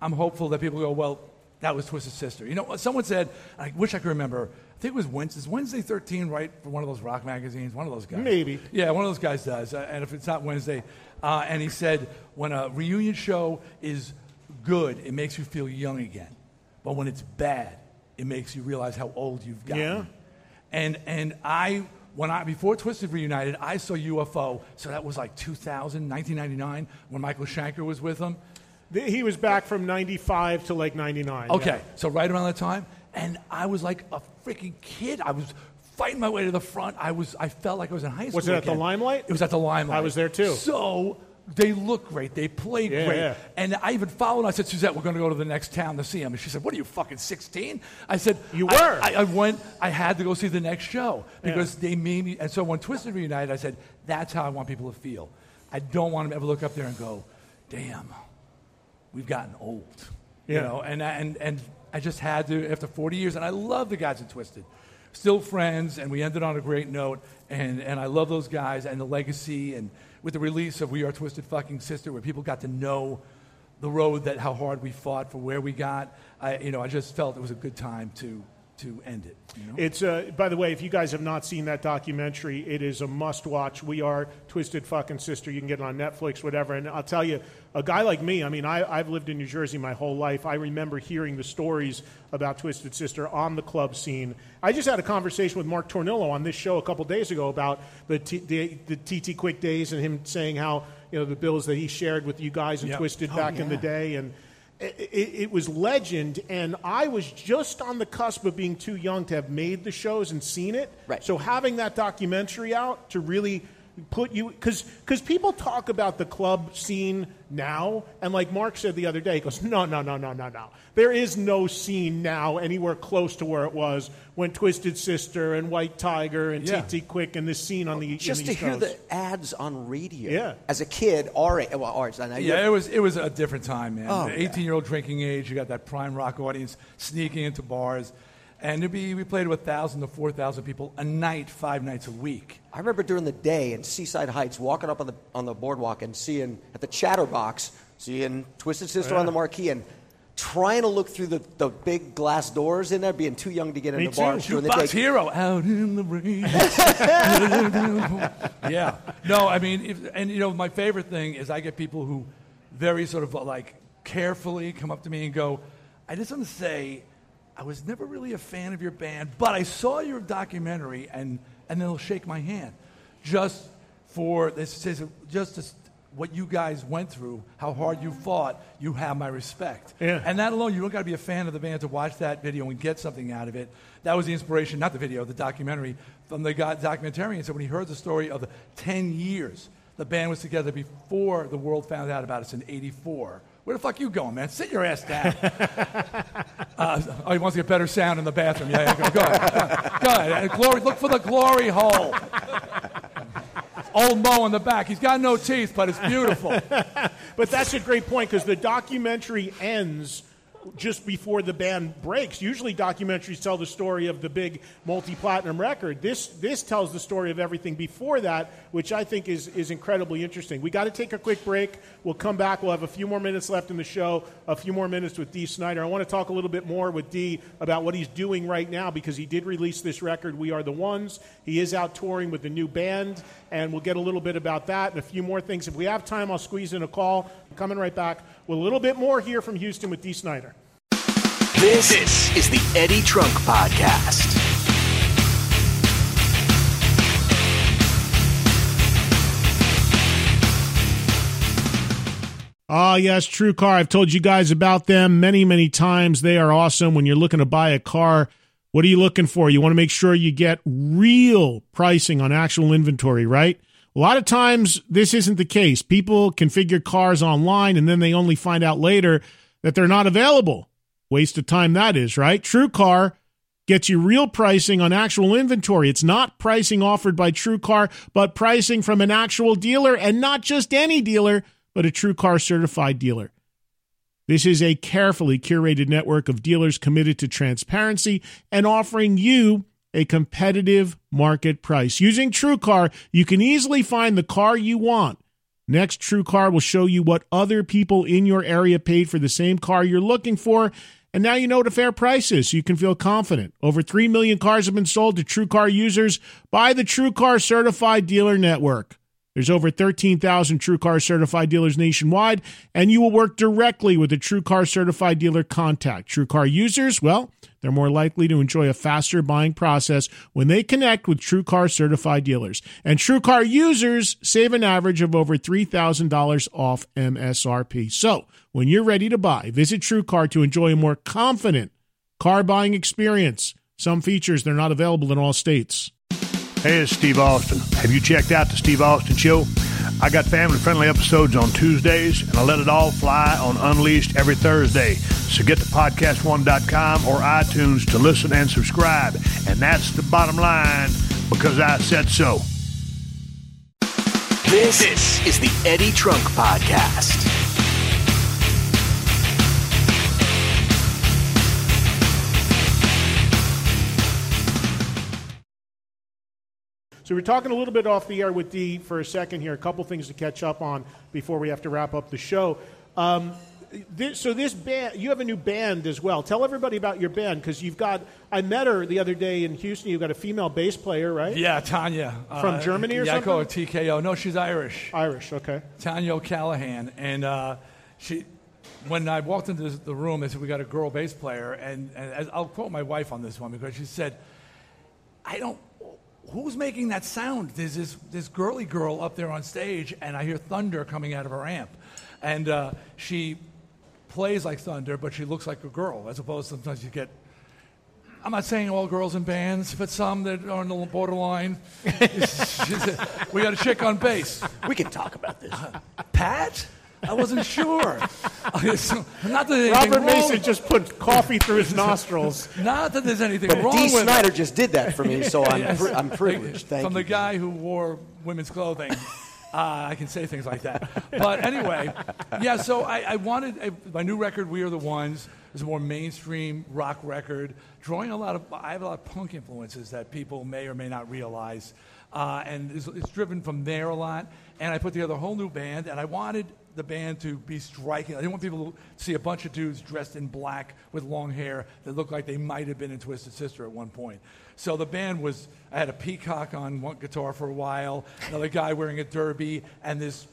I'm hopeful that people go, well, that was Twisted Sister. You know, someone said, I wish I could remember, I think it was Wednesday, is Wednesday 13, right, for one of those rock magazines? One of those guys. Maybe. Yeah, one of those guys does. Uh, and if it's not Wednesday, uh, and he said, when a reunion show is good, it makes you feel young again. But when it's bad, it makes you realize how old you've gotten. Yeah. And and I when I before Twisted reunited, I saw UFO. So that was like 2000, 1999, when Michael Schenker was with them. He was back from '95 to like '99. Okay, so right around that time, and I was like a freaking kid. I was fighting my way to the front. I was I felt like I was in high school. Was it at the. Limelight? It was at the Limelight. I was there too. So they look great. They play Yeah, great. yeah. And I even followed. I said, Suzette, we're going to go to the next town to see him. And she said, What are you fucking 16? I said, You were." I, I went. I had to go see the next show because they made me. And so when Twisted reunited, I said, That's how I want people to feel. I don't want them to ever look up there and go, Damn, we've gotten old. You know, and, and, and I just had to, after 40 years, and I love the guys at Twisted. Still friends, and we ended on a great note, and, and I love those guys and the legacy, and with the release of We Are Twisted Fucking Sister, where people got to know the road that how hard we fought for where we got, I, you know, I just felt it was a good time to, to end it. You know? It's uh, by the way, if you guys have not seen that documentary, it is a must-watch. We are Twisted Fucking Sister. You can get it on Netflix, whatever. And I'll tell you, a guy like me, I mean, I, I've lived in New Jersey my whole life. I remember hearing the stories about Twisted Sister on the club scene. I just had a conversation with Mark Tornillo on this show a couple days ago about the T, the, the TT Quick days and him saying how you know the bills that he shared with you guys and Yep. Twisted Oh, back in the day and it, it, was legend, and I was just on the cusp of being too young to have made the shows and seen it. Right. So having that documentary out to really put you because because people talk about the club scene now, and like Mark said the other day, he goes, no, no, no, no, no, no. There is no scene now anywhere close to where it was when Twisted Sister and White Tiger and Yeah. TT Quick and this scene on the Just in to hear East the ads on radio. Yeah. As a kid, our age, well, ours. I Yeah, it was it was a different time, man. Oh, 18 year old drinking age, you got that prime rock audience sneaking into bars, and it'd be we played with thousand to four thousand people a night, five nights a week. I remember during the day in Seaside Heights, walking up on the on the boardwalk and seeing at the Chatterbox, seeing Twisted Sister oh, on the marquee, and trying to look through the, the big glass doors in there, being too young to get Me into too. bars during the Jukebox day. hero out in the rain. *laughs* *laughs* yeah. No, I mean, if, and you know, my favorite thing is I get people who very sort of like carefully come up to me and go, I just want to say, I was never really a fan of your band, but I saw your documentary, and and they'll shake my hand, just for this says just as what you guys went through, how hard you fought, you have my respect. Yeah. And that alone, you don't got to be a fan of the band to watch that video and get something out of it. That was the inspiration, not the video, the documentary from the guy, documentarian. So when he heard the story of the 10 years the band was together before the world found out about us in 84. Where the fuck you going, man? Sit your ass down. *laughs* uh, oh, he wants to get better sound in the bathroom. Yeah, yeah go, go ahead. Go ahead. Glory, look for the glory hole. Old Mo in the back. He's got no teeth, but it's beautiful. *laughs* But that's a great point because the documentary ends just before the band breaks. Usually, documentaries tell the story of the big multi-platinum record. This this tells the story of everything before that, which I think is is incredibly interesting. We got to take a quick break. We'll come back. We'll have a few more minutes left in the show. A few more minutes with Dee Snider. I want to talk a little bit more with Dee about what he's doing right now because he did release this record. We are the ones. He is out touring with the new band, and we'll get a little bit about that and a few more things. If we have time, I'll squeeze in a call. Coming right back with a little bit more here from Houston with Dee Snider. This is the Eddie Trunk Podcast. Ah, yes, TrueCar. I've told you guys about them many, many times. They are awesome. When you're looking to buy a car, what are you looking for? You want to make sure you get real pricing on actual inventory, right? A lot of times, this isn't the case. People configure cars online and then they only find out later that they're not available. Waste of time that is, right? TrueCar gets you real pricing on actual inventory. It's not pricing offered by TrueCar, but pricing from an actual dealer and not just any dealer, but a TrueCar certified dealer. This is a carefully curated network of dealers committed to transparency and offering you a competitive market price. Using TrueCar, you can easily find the car you want. Next, TrueCar will show you what other people in your area paid for the same car you're looking for. And now you know what a fair price is, so you can feel confident. Over 3 million cars have been sold to TrueCar users by the TrueCar Certified Dealer Network. There's over 13,000 TrueCar certified dealers nationwide, and you will work directly with a TrueCar certified dealer contact. TrueCar users, well, they're more likely to enjoy a faster buying process when they connect with TrueCar certified dealers. And TrueCar users save an average of over $3,000 off MSRP. So, when you're ready to buy, visit TrueCar to enjoy a more confident car buying experience. Some features they're not available in all states. Hey, it's Steve Austin. Have you checked out the Steve Austin Show? I got family friendly episodes on Tuesdays, and I let it all fly on Unleashed every Thursday. So get to podcast1.com or iTunes to listen and subscribe. And that's the bottom line because I said so. This is the Eddie Trunk Podcast. So we're talking a little bit off the air with Dee for a second here. A couple things to catch up on before we have to wrap up the show. Um, this, so this band, you have a new band as well. Tell everybody about your band because you've got. I met her the other day in Houston. You've got a female bass player, right? Yeah, Tanya. From Uh, Germany or yeah, something? I call her TKO. No, she's Irish. Irish, okay. Tanya O'Callaghan. And uh, she, when I walked into the room, they said, We got a girl bass player. And, and as- I'll quote my wife on this one because she said, I don't. Who's making that sound? There's this, this girly girl up there on stage, and I hear thunder coming out of her amp. And uh, she plays like thunder, but she looks like a girl, as opposed to sometimes you get. I'm not saying all girls in bands, but some that are on the borderline. *laughs* She's a- we got a chick on bass. We can talk about this. Pat? I wasn't sure. *laughs* Not that there's anything Robert wrong- Mason just put coffee through his nostrils. *laughs* Not that there's anything But wrong Dee with Snider it. just did that for me, so I'm, *laughs* Yes. pri- I'm privileged. Thank From you. the guy who wore women's clothing. Uh, I can say things like that. But anyway, yeah, so I, I wanted a, my new record, We Are the Ones, is a more mainstream rock record, drawing a lot of, I have a lot of punk influences that people may or may not realize. Uh, and it's, it's driven from there a lot. And I put together a whole new band, and I wanted the band to be striking. I didn't want people to see a bunch of dudes dressed in black with long hair that looked like they might have been in Twisted Sister at one point. So the band was, I had a peacock on one guitar for a while, another guy wearing a derby, and this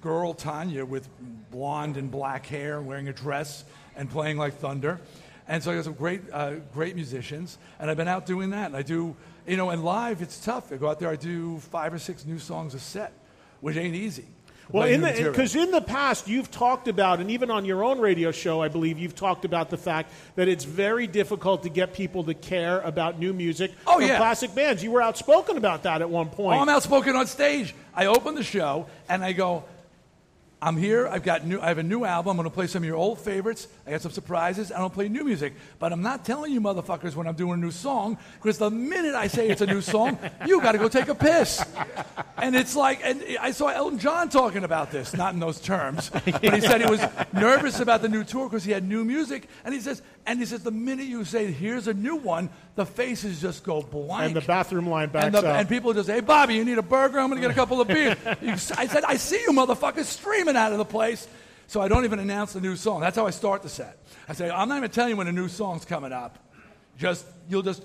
girl, Tanya, with blonde and black hair, wearing a dress and playing like thunder. And so I got some great, uh, great musicians, and I've been out doing that. And I do, you know, and live it's tough. I go out there, I do five or six new songs a set, which ain't easy. Well, in the because in the past you've talked about, and even on your own radio show, I believe you've talked about the fact that it's very difficult to get people to care about new music Oh, yeah. classic bands. You were outspoken about that at one point. Oh, I'm outspoken on stage. I open the show and I go, I'm here. I've got new. I have a new album. I'm going to play some of your old favorites. I got some surprises. I don't play new music, but I'm not telling you motherfuckers when I'm doing a new song because the minute I say it's a new song, you got to go take a piss. And it's like, and I saw Elton John talking about this, not in those terms, but he said he was nervous about the new tour because he had new music, and he says, and he says the minute you say here's a new one, the faces just go blank. and the bathroom line backs And, the, up. and people just say, hey, Bobby, you need a burger? I'm going to get a couple of beers. *laughs* You- I said, I see you motherfuckers streaming out of the place. So I don't even announce the new song. That's how I start the set. I say, I'm not even telling you when a new song's coming up. Just, you'll just,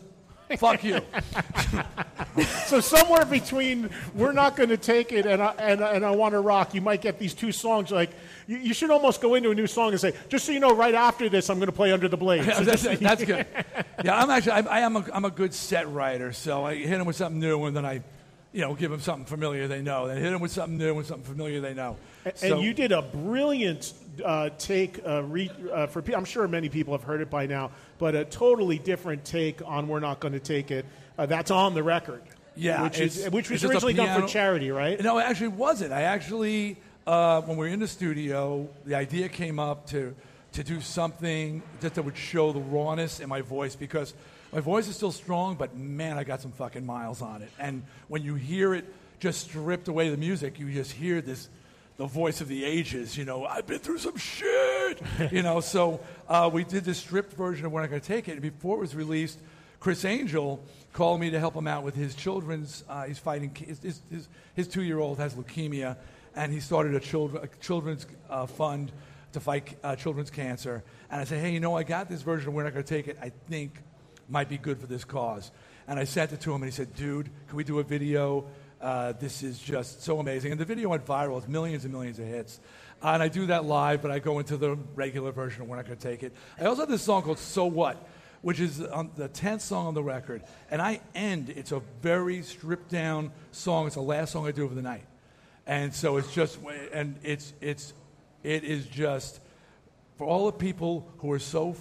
fuck you. *laughs* so somewhere between "We're Not Going to Take It" and I, and, and "I Want to Rock," you might get these two songs. Like you, you should almost go into a new song and say, "Just so you know, right after this, I'm going to play Under the Blade." *laughs* So that's, that's good. Yeah, I'm actually, I, I am a, I'm a good set writer. So I hit them with something new and then I, you know, give them something familiar they know. Then hit them with something new and something familiar they know. And So- you did a brilliant uh, take uh, re, uh, for. pe- I'm sure many people have heard it by now, but a totally different take on "We're Not Going to Take It." Uh, that's on the record. Yeah, which is which was it's just a originally done for charity, right? No, it actually wasn't. I actually, uh, when we were in the studio, the idea came up to to do something that, that would show the rawness in my voice because my voice is still strong, but man, I got some fucking miles on it. And when you hear it just stripped away the music, you just hear this. The voice of the ages, you know. I've been through some shit, *laughs* you know. So uh, we did this stripped version of "We're Not to Take It." And before it was released, Criss Angel called me to help him out with his children's. Uh, he's fighting his, his, his, his two-year-old has leukemia, and he started a, children, a children's uh, fund to fight uh, children's cancer. And I said, hey, you know, I got this version. We're not to take it. I think might be good for this cause. And I sent it to him, and he said, dude, can we do a video? Uh, this is just so amazing. And the video went viral. with millions and millions of hits. And I do that live, but I go into the regular version of We're Not Going to Take It. I also have this song called So What, which is on the 10th song on the record. And I end, it's a very stripped down song. It's the last song I do of the night. And so it's just, and it's, it's, it is just, for all the people who are so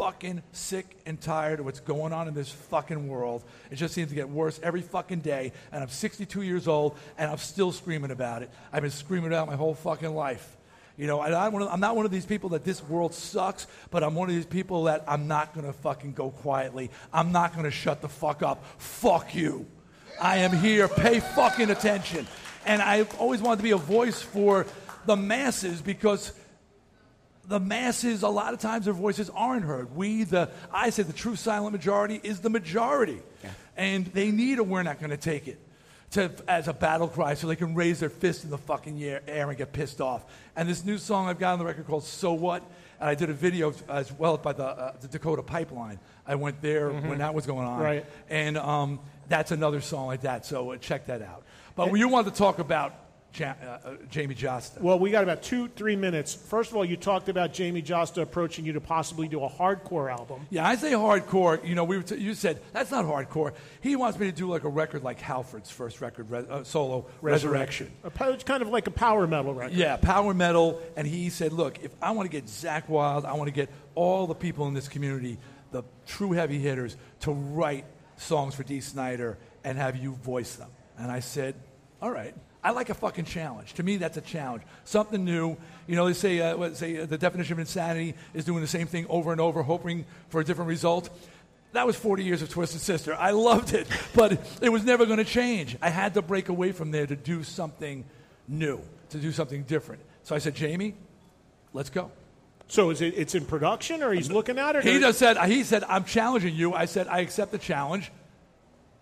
fucking sick and tired of what's going on in this fucking world. It just seems to get worse every fucking day. And I'm 62 years old, and I'm still screaming about it. I've been screaming about my whole fucking life. You know, and I I'm not one of these people that this world sucks, but I'm one of these people that I'm not going to fucking go quietly. I'm not going to shut the fuck up. Fuck you. I am here. Pay fucking attention. And I've always wanted to be a voice for the masses because the masses, a lot of times their voices aren't heard. We, the, I say the true silent majority is the majority. And they need a we're not going to take it to, as a battle cry so they can raise their fist in the fucking air, air and get pissed off. And this new song I've got on the record called So What, and I did a video as well by the, uh, the Dakota Pipeline. I went there Mhm. when that was going on. Right. And um, that's another song like that, so uh, check that out. But you wanted to talk about ja- uh, uh, Jamie Jasta. Well, we got about two, three minutes. First of all, you talked about Jamie Jasta approaching you to possibly do a hardcore album. Yeah, I say hardcore. You know, we were t- you said that's not hardcore. He wants me to do like a record like Halford's first record, re- uh, solo Resurrection. A It's kind of like a power metal record. Yeah, power metal. And he said, look, if I want to get Zakk Wylde, I want to get all the people in this community, the true heavy hitters, to write songs for Dee Snider and have you voice them. And I said, all right. I like a fucking challenge. To me, that's a challenge. Something new. You know, they say, uh, what, say uh, the definition of insanity is doing the same thing over and over, hoping for a different result. That was 40 years of Twisted Sister. I loved it, *laughs* but it was never going to change. I had to break away from there to do something new, to do something different. So I said, Jamie, let's go. So is it? It's in production, or he's looking at it? He just said, he said, I'm challenging you. I said, I accept the challenge.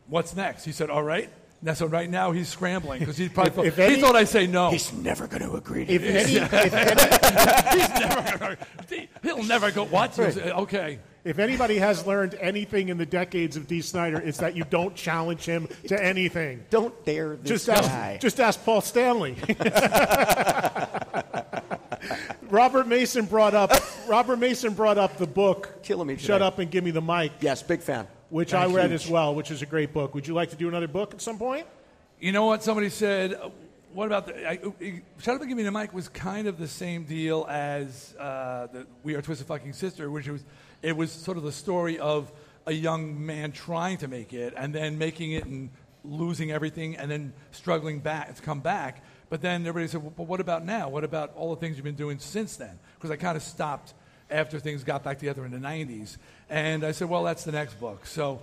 What's next? He said, all right. Now, so right now he's scrambling because he probably If- thought, if he any- thought I'd say no. He's never going to agree If any, if *laughs* any, he's never gonna, agree. he'll never go. What? Right. Okay. If anybody has learned anything in the decades of Dee Snider, it's that you don't challenge him to anything. Don't dare this just guy. Ask, just ask Paul Stanley. *laughs* Robert Mason brought up Robert Mason brought up the book Killing me Shut. Up and Give Me the Mic. Yes, big fan. Which Thank I read you. as well, which is a great book. Would you like to do another book at some point? You know what? Somebody said, uh, what about the. I, I, Shut Up and Give Me the Mic was kind of the same deal as uh, the We Are Twisted Fucking Sister, which was. It was sort of the story of a young man trying to make it and then making it and losing everything and then struggling back to come back. But then everybody said, well, but what about now? What about all the things you've been doing since then? Because I kind of stopped after things got back together in the 90s. And I said, well, that's the next book. So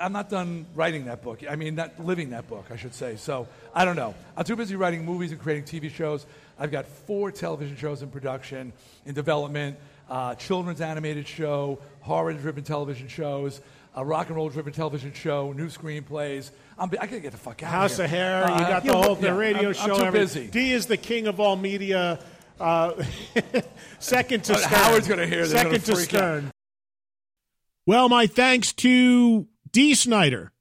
I'm not done writing that book. I mean, not living that book, I should say. So I don't know. I'm too busy writing movies and creating TV shows. I've got four television shows in production, in development, uh, children's animated show, horror-driven television shows, a rock and roll-driven television show, new screenplays. I'm, I gotta get the fuck out House of here. of Hair. Uh, you got the whole the yeah, radio I'm, show. I'm too everything. busy. Dee is the king of all media. Uh, *laughs* second to Oh, Stern. Howard's gonna hear this, Second to freak out. Stern. Well, my thanks to Dee Snider,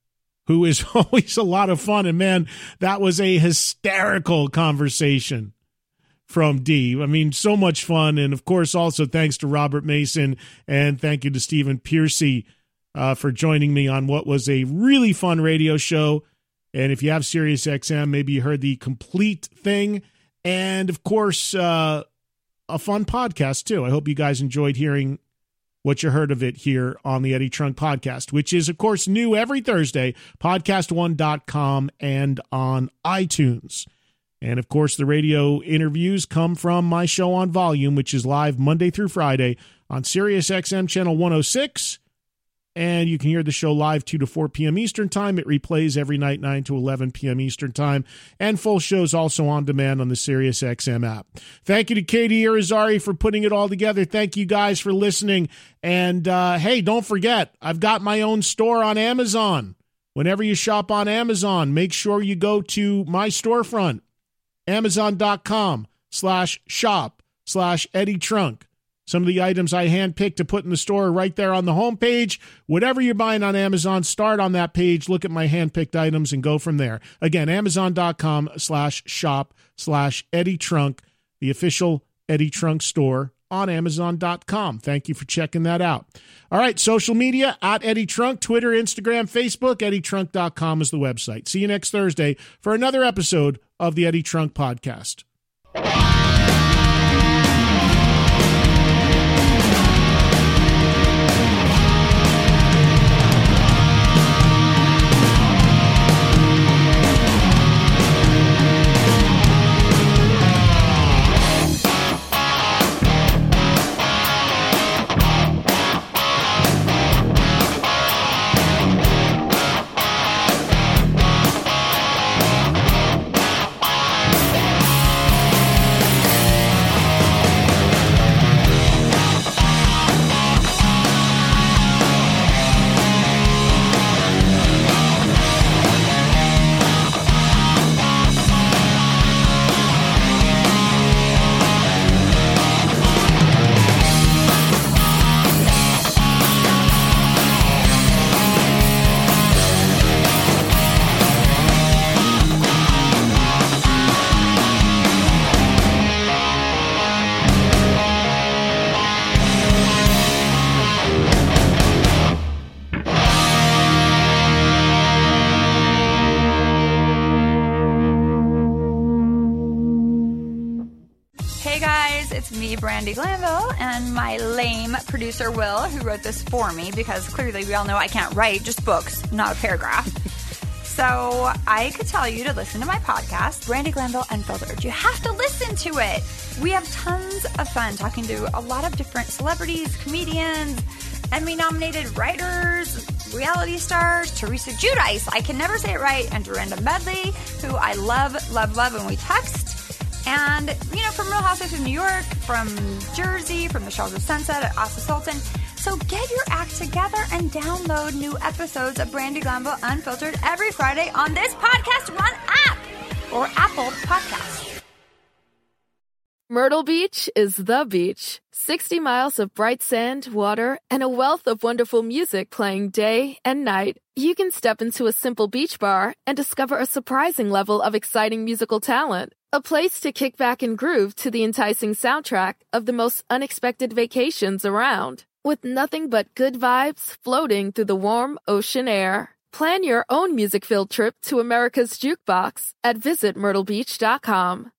who is *laughs* always a lot of fun. And man, that was a hysterical conversation from Dee. I mean, so much fun. And of course, also thanks to Robert Mason and thank you to Stephen Pearcy uh, for joining me on what was a really fun radio show. And if you have Sirius XM, maybe you heard the complete thing. And of course, uh, a fun podcast too. I hope you guys enjoyed hearing what you heard of it here on the Eddie Trunk podcast, which is, of course, new every Thursday, podcast1.com and on iTunes. And of course, the radio interviews come from my show on volume, which is live Monday through Friday on Sirius XM channel 106. And you can hear the show live 2 to 4 p.m. Eastern Time. It replays every night 9 to 11 p.m. Eastern Time. And full shows also on demand on the Sirius XM app. Thank you to Katie Irizarry for putting it all together. Thank you guys for listening. And uh, hey, don't forget, I've got my own store on Amazon. Whenever you shop on Amazon, make sure you go to my storefront, amazon.com slash shop slash Eddie Trunk. Some of the items I handpicked to put in the store right there on the homepage. Whatever you're buying on Amazon, start on that page, look at my handpicked items, and go from there. Again, amazon.com slash shop slash Eddie Trunk, the official Eddie Trunk store on amazon.com. Thank you for checking that out. All right, social media at Eddie Trunk, Twitter, Instagram, Facebook, eddietrunk.com is the website. See you next Thursday for another episode of the Eddie Trunk Podcast. Producer, Will, who wrote this for me because clearly we all know I can't write just books, not a paragraph. *laughs* so I could tell you to listen to my podcast, Brandi Glanville Unfiltered. You have to listen to it. We have tons of fun talking to a lot of different celebrities, comedians, Emmy nominated writers, reality stars, Teresa Giudice, I can never say it right, and Dorinda Medley, who I love, love, love, and we text. And, you know, from Real Housewives of New York, from Jersey, from the Shores of Sunset at Asa Soltan. So get your act together and download new episodes of Brandi Glanville Unfiltered every Friday on this Podcast One app or Apple Podcasts. Myrtle Beach is the beach. 60 miles of bright sand, water, and a wealth of wonderful music playing day and night. You can step into a simple beach bar and discover a surprising level of exciting musical talent. A place to kick back and groove to the enticing soundtrack of the most unexpected vacations around. With nothing but good vibes floating through the warm ocean air. Plan your own music filled trip to America's Jukebox at visitmyrtlebeach.com.